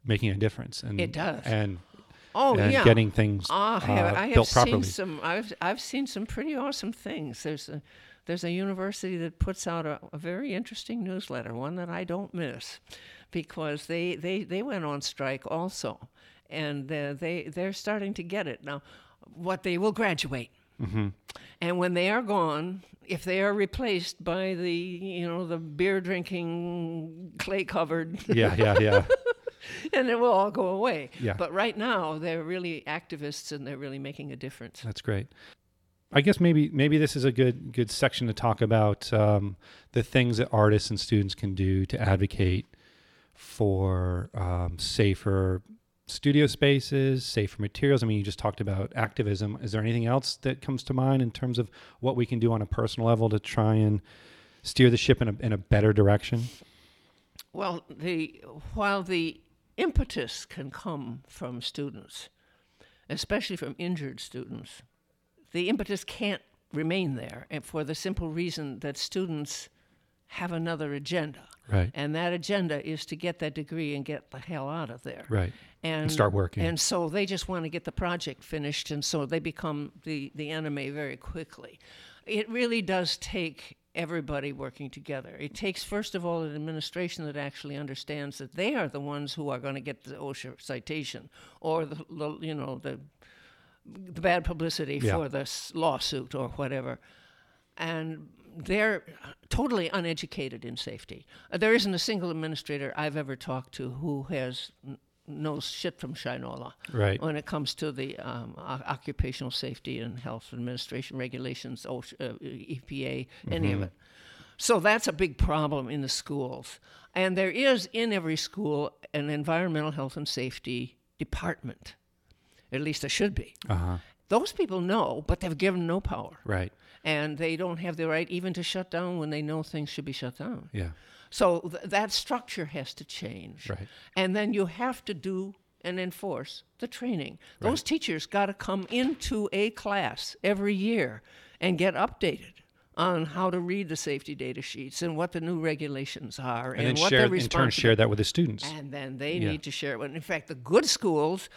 making a difference. And It does. and, Oh, and yeah. getting things I have, uh, I have built seen properly. some. I've I've seen some pretty awesome things. There's a there's a university that puts out a, a very interesting newsletter, one that I don't miss, because they they, they went on strike also, and uh, they they're starting to get it now. What they will graduate. Mm-hmm. And when they are gone, if they are replaced by the, you know, the beer drinking, clay covered yeah, yeah, yeah. and it will all go away. Yeah. But right now, they're really activists and they're really making a difference. That's great. I guess maybe maybe this is a good good section to talk about um, the things that artists and students can do to advocate for um, safer studio spaces, safer materials. I mean, you just talked about activism. Is there anything else that comes to mind in terms of what we can do on a personal level to try and steer the ship in a in a better direction? Well, the while the impetus can come from students, especially from injured students, the impetus can't remain there, and for the simple reason that students have another agenda, Right. and that agenda is to get that degree and get the hell out of there. Right. and, start working. And so they just want to get the project finished, and so they become the, the enemy very quickly. It really does take everybody working together. It takes, first of all, an administration that actually understands that they are the ones who are going to get the OSHA citation or the, the you know the the bad publicity Yeah. for this lawsuit or whatever. And they're totally uneducated in safety. Uh, There isn't a single administrator I've ever talked to who has n- knows shit from Shinola Right. when it comes to the um, o- occupational safety and health administration regulations, OSHA, uh, EPA, any of it. So that's a big problem in the schools. And there is in every school an environmental health and safety department. At least there should be. Uh huh. Those people know, but they've given no power. Right. And they don't have the right even to shut down when they know things should be shut down. Yeah. So th- that structure has to change. Right. And then you have to do and enforce the training. Those teachers got to come into a class every year and get updated on how to read the safety data sheets and what the new regulations are And, then what share they're in turn share that with the students. and then they Yeah. need to share it. with- In fact, the good schools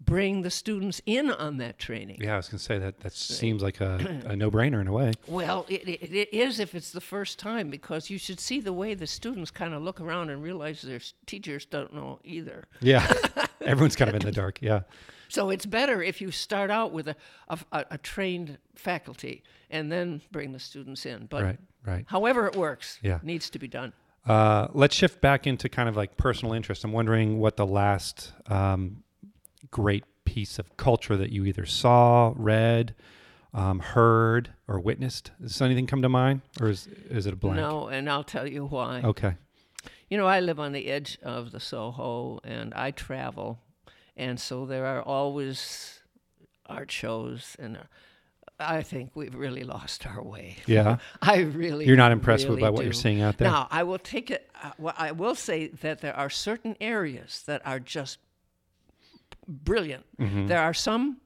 bring the students in on that training. Yeah, I was gonna say that. That seems like a, a no brainer in a way. Well, it, it, it is if it's the first time because you should see the way the students kind of look around and realize their teachers don't know either. Yeah, everyone's kind of in the dark. Yeah, So it's better if you start out with a, a, a- a trained faculty and then bring the students in. But right, right. however it works, Yeah. needs to be done. Uh, let's shift back into kind of like personal interest. I'm wondering what the last um, great piece of culture that you either saw, read, um, heard, or witnessed. Does anything come to mind, or is is it a blank? No, and I'll tell you why. Okay. You know, I live on the edge of the Soho and I travel. And so there are always art shows. And uh, I think we've really lost our way. Yeah. I really. You're not impressed with by what you're seeing out there. Now, I will take it. Uh, well, I will say that there are certain areas that are just brilliant. Mm-hmm. There are some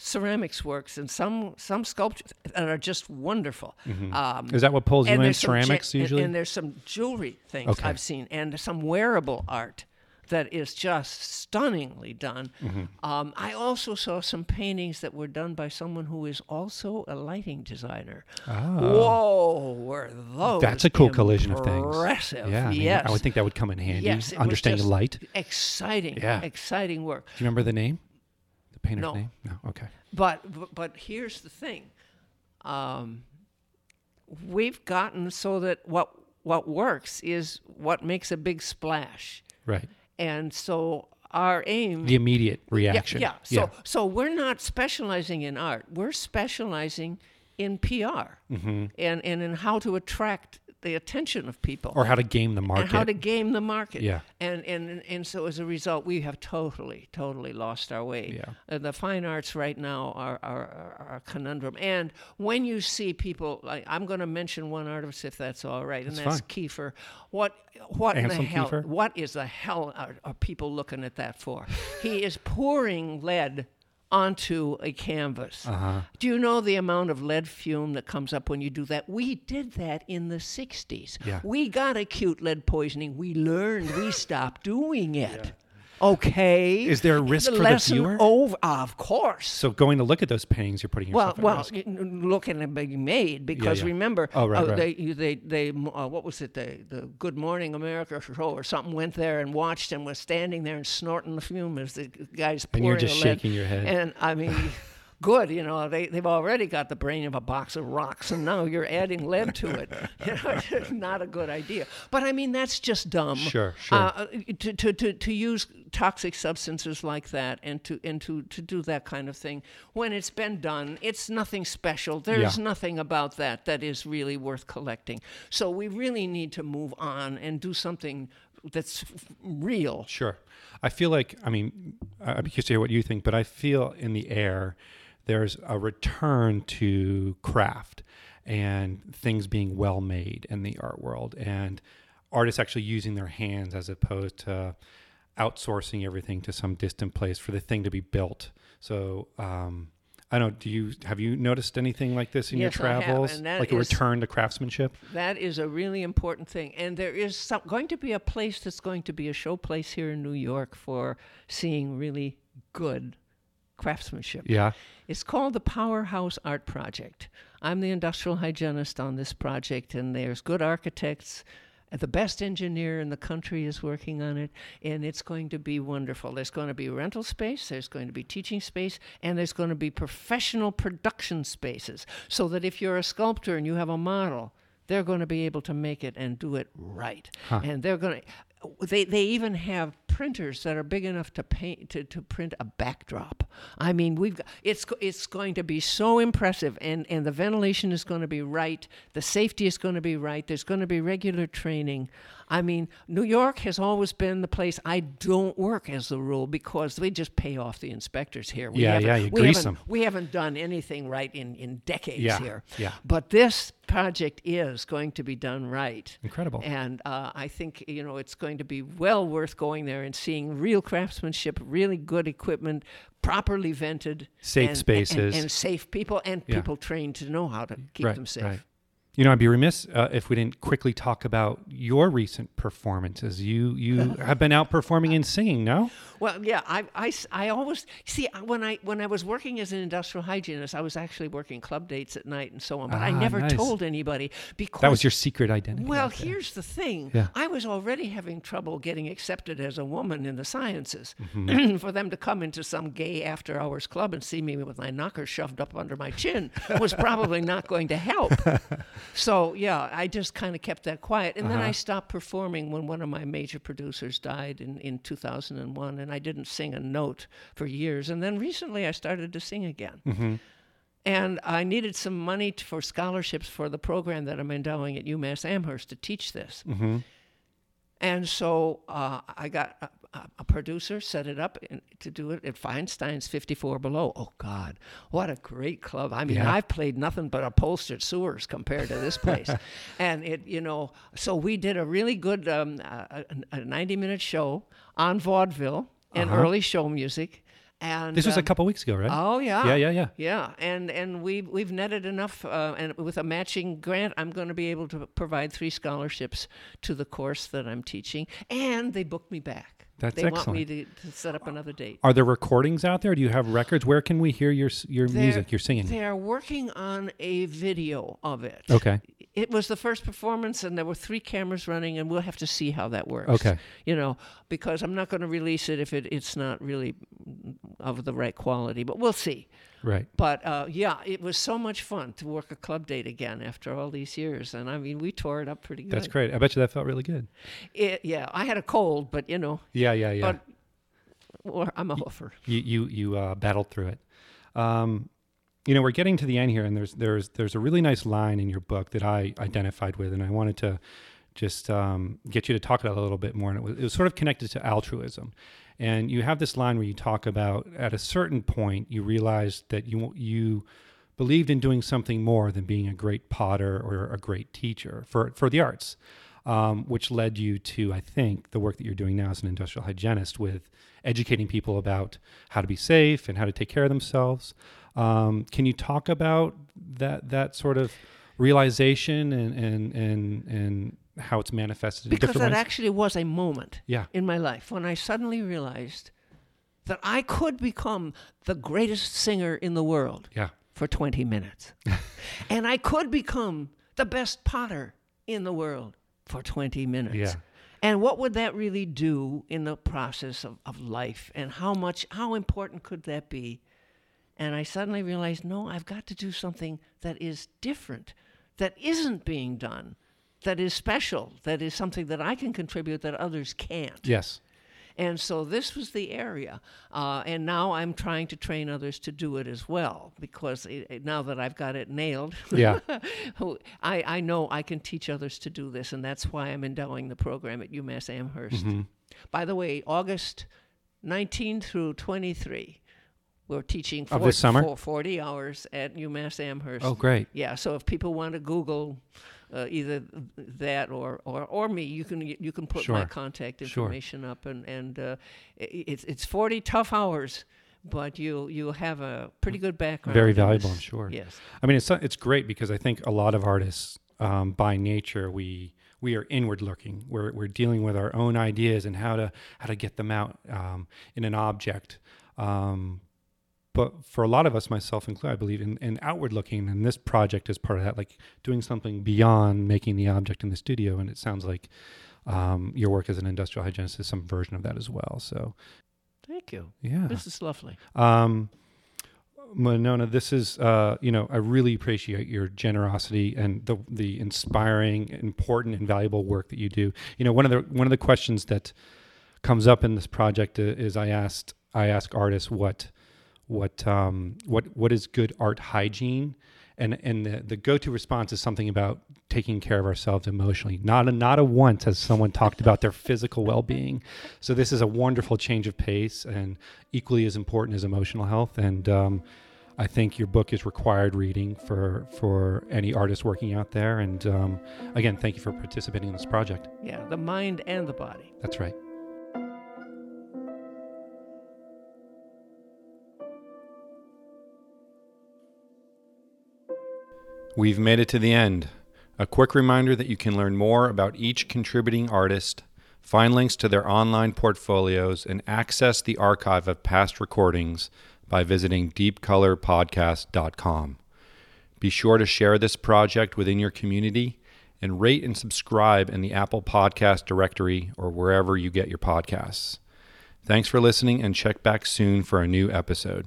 ceramics works and some some sculptures that are just wonderful. Um, Is that what pulls you in? some ge- Ceramics and- usually. and, there's some jewelry things Okay. I've seen, and some wearable art that is just stunningly done. Mm-hmm. Um, I also saw some paintings that were done by someone who is also a lighting designer. Oh. Whoa, were those? That's a cool collision of things. Impressive. yeah. I, mean, yes. I would think that would come in handy. Yes, Understanding light. Exciting. Yeah. Exciting work. Do you remember the name? The painter's No. name? No. Okay. But but, but here's the thing. Um, we've gotten so that what what works is what makes a big splash. Right. And so our aim The immediate reaction. yeah, yeah. So so we're not specializing in art. We're specializing in PR Mm-hmm. and, and in how to attract the attention of people Or how to game the market. and how to game the market. Yeah. And, and and so as a result, we have totally, totally lost our way. Yeah. Uh, the fine arts right now are, are, are, a conundrum. And when you see people, like I'm going to mention one artist if that's all right, and That's that's. Kiefer. What what in the hell? Kiefer? What is the hell are, are people looking at that for? he is pouring lead onto a canvas. Uh-huh. Do you know the amount of lead fume that comes up when you do that? We did that in the 60s. Yeah. We got acute lead poisoning. We learned. We stopped doing it. Okay. Is there a risk the for the viewer? Over, of course. So going to look at those paintings, you're putting Well, yourself at well, risk. looking at being made because yeah. remember, Oh, right, uh, right. they they they uh, what was it? The the Good Morning America show or something went there and watched and was standing there and snorting the fume as the guys And pouring you're just lead. shaking your head. And I mean. Good, you know they they've already got the brain of a box of rocks, and now you're adding lead to it. You know, it's not a good idea. But I mean, that's just dumb. Sure, sure. Uh, to, to, to, to use toxic substances like that and to and to, to do that kind of thing when it's been done it's nothing special there's Yeah. nothing about that that is really worth collecting so we really need to move on and do something that's real Sure. I feel like, I mean, I'd be curious to hear what you think, but I feel in the air there's a return to craft and things being well made in the art world and artists actually using their hands as opposed to outsourcing everything to some distant place for the thing to be built. So, um, I don't know. Do you have you noticed anything like this in Yes, your have, travels, and that like a return to craftsmanship? That is a really important thing. And there is some, going to be a place that's going to be a show place here in New York for seeing really good craftsmanship. Yeah. It's called the Powerhouse Art Project. I'm the industrial hygienist on this project, and there's good architects. The best engineer in the country is working on it, and it's going to be wonderful. There's going to be rental space, there's going to be teaching space, and there's going to be professional production spaces so that if you're a sculptor and you have a model, they're going to be able to make it and do it right. And they're going to. They, they even have printers that are big enough to paint to, to print a backdrop. I mean, we've got, it's it's going to be so impressive, and, and the ventilation is going to be right, the safety is going to be right. There's going to be regular training. I mean, New York has always been the place I don't work as a rule because they just pay off the inspectors here. We Yeah, haven't- yeah, you we grease them. We haven't done anything right in, in decades Yeah, here. yeah. But this project is going to be done right. Incredible. And uh, I think you know it's going to be well worth going there and seeing real craftsmanship, really good equipment, properly vented, Safe and- and- spaces. and, safe people, and Yeah. people trained to know how to keep right, them safe. Right. You know, I'd be remiss uh, if we didn't quickly talk about your recent performances. You you have been out performing and singing, no? Well, yeah, I I always see when I when I was working as an industrial hygienist, I was actually working club dates at night and so on, but I Ah, never nice. told anybody because That was your secret identity. Well, here's the thing. Yeah. I was already having trouble getting accepted as a woman in the sciences. Mm-hmm. For them to come into some gay after hours club and see me with my knocker shoved up under my chin was probably not going to help. so, yeah, I just kind of kept that quiet. And then I uh-huh. stopped performing when one of my major producers died in, in 2001, and I didn't sing a note for years. And then recently I started to sing again. Mm-hmm. And I needed some money t- for scholarships for the program that I'm endowing at UMass Amherst to teach this. Mm-hmm. And so uh, I got uh, a, a- a producer, set it up in, to do it at Feinstein's 54 Below. Oh, God, what a great club. I mean, Yeah. I've played nothing but upholstered sewers compared to this place. and it, you know, so we did a really good um, a, a 90 minute show on vaudeville and early show music. And Uh-huh. This was a um, couple weeks ago, right? Oh yeah, Yeah, yeah, yeah. yeah. And and we we've netted enough, uh, and with a matching grant, I'm going to be able to provide three scholarships to the course that I'm teaching, and they booked me back. That's they want me excellent. to, to set up another date. Are there recordings out there? Do you have records? Where can we hear your your They're- music, your singing? They're working on a video of it. Okay. It was the first performance, and there were three cameras running, and we'll have to see how that works. Okay. You know, because I'm not going to release it if it, it's not really of the right quality, but we'll see. Right. But uh, yeah, it was so much fun to work a club date again after all these years, and I mean, we tore it up pretty good. That's great. I bet you that felt really good. It, yeah, I had a cold, but you know, Yeah, yeah, yeah. but or I'm a hoofer. you you you uh, battled through it. Um, you know, we're getting to the end here, and there's there's there's a really nice line in your book that I identified with, and I wanted to just um, get you to talk about it a little bit more. And it was, it was sort of connected to altruism. And you have this line where you talk about at a certain point you realized that you you believed in doing something more than being a great potter or a great teacher for for the arts, um, which led you to I think the work that you're doing now as an industrial hygienist with educating people about how to be safe and how to take care of themselves. Um, can you talk about that that sort of realization and and and and how it's manifested in Because that ways? actually was a moment yeah, in my life when I suddenly realized that I could become the greatest singer in the world yeah, for 20 minutes. and I could become the best potter in the world for 20 minutes. Yeah. And what would that really do in the process of, of life? And how much, how important could that be? And I suddenly realized no, I've got to do something that is different, that isn't being done, that is special, that is something that I can contribute that others can't. yes, And so this was the area. Uh, and now I'm trying to train others to do it as well because it, it- now that I've got it nailed, yeah, I, I know I can teach others to do this. And that's why I'm endowing the program at UMass Amherst. Mm-hmm. By the way, August 19 through 23, we're teaching Of this summer? for 40 hours at UMass Amherst. Oh, great. Yeah, so if people want to Google uh, either that or, or, or me, you can you can put my Sure. contact Sure. information up, and and uh, it's it's forty tough hours, but you you have a pretty good background. Very valuable. I'm sure. Yes, I mean, it's it's great because I think a lot of artists, um, by nature, we we are inward looking. We're we're dealing with our own ideas and how to how to get them out um, in an object. Um, but for a lot of us, myself included, I believe in, in outward looking, and this project is part of that, like doing something beyond making the object in the studio. And it sounds like um, your work as an industrial hygienist is some version of that as well. So, thank you. yeah. This is lovely. Um, Monona, this is uh, you know I really appreciate your generosity and the the inspiring, important, and valuable work that you do. You know, one of the one of the questions that comes up in this project is I asked I ask artists what what um, what what is good art hygiene, and and the, the go to response is something about taking care of ourselves emotionally. Not a, not a once has someone talked about their physical well being. So this is a wonderful change of pace and equally as important as emotional health. And um, I think your book is required reading for for any artist working out there. And um, again, thank you for participating in this project. Yeah, the mind and the body. That's right. We've made it to the end. A quick reminder that you can learn more about each contributing artist, find links to their online portfolios, and access the archive of past recordings by visiting deepcolorpodcast.com. Be sure to share this project within your community and rate and subscribe in the Apple Podcast directory or wherever you get your podcasts. Thanks for listening and check back soon for a new episode.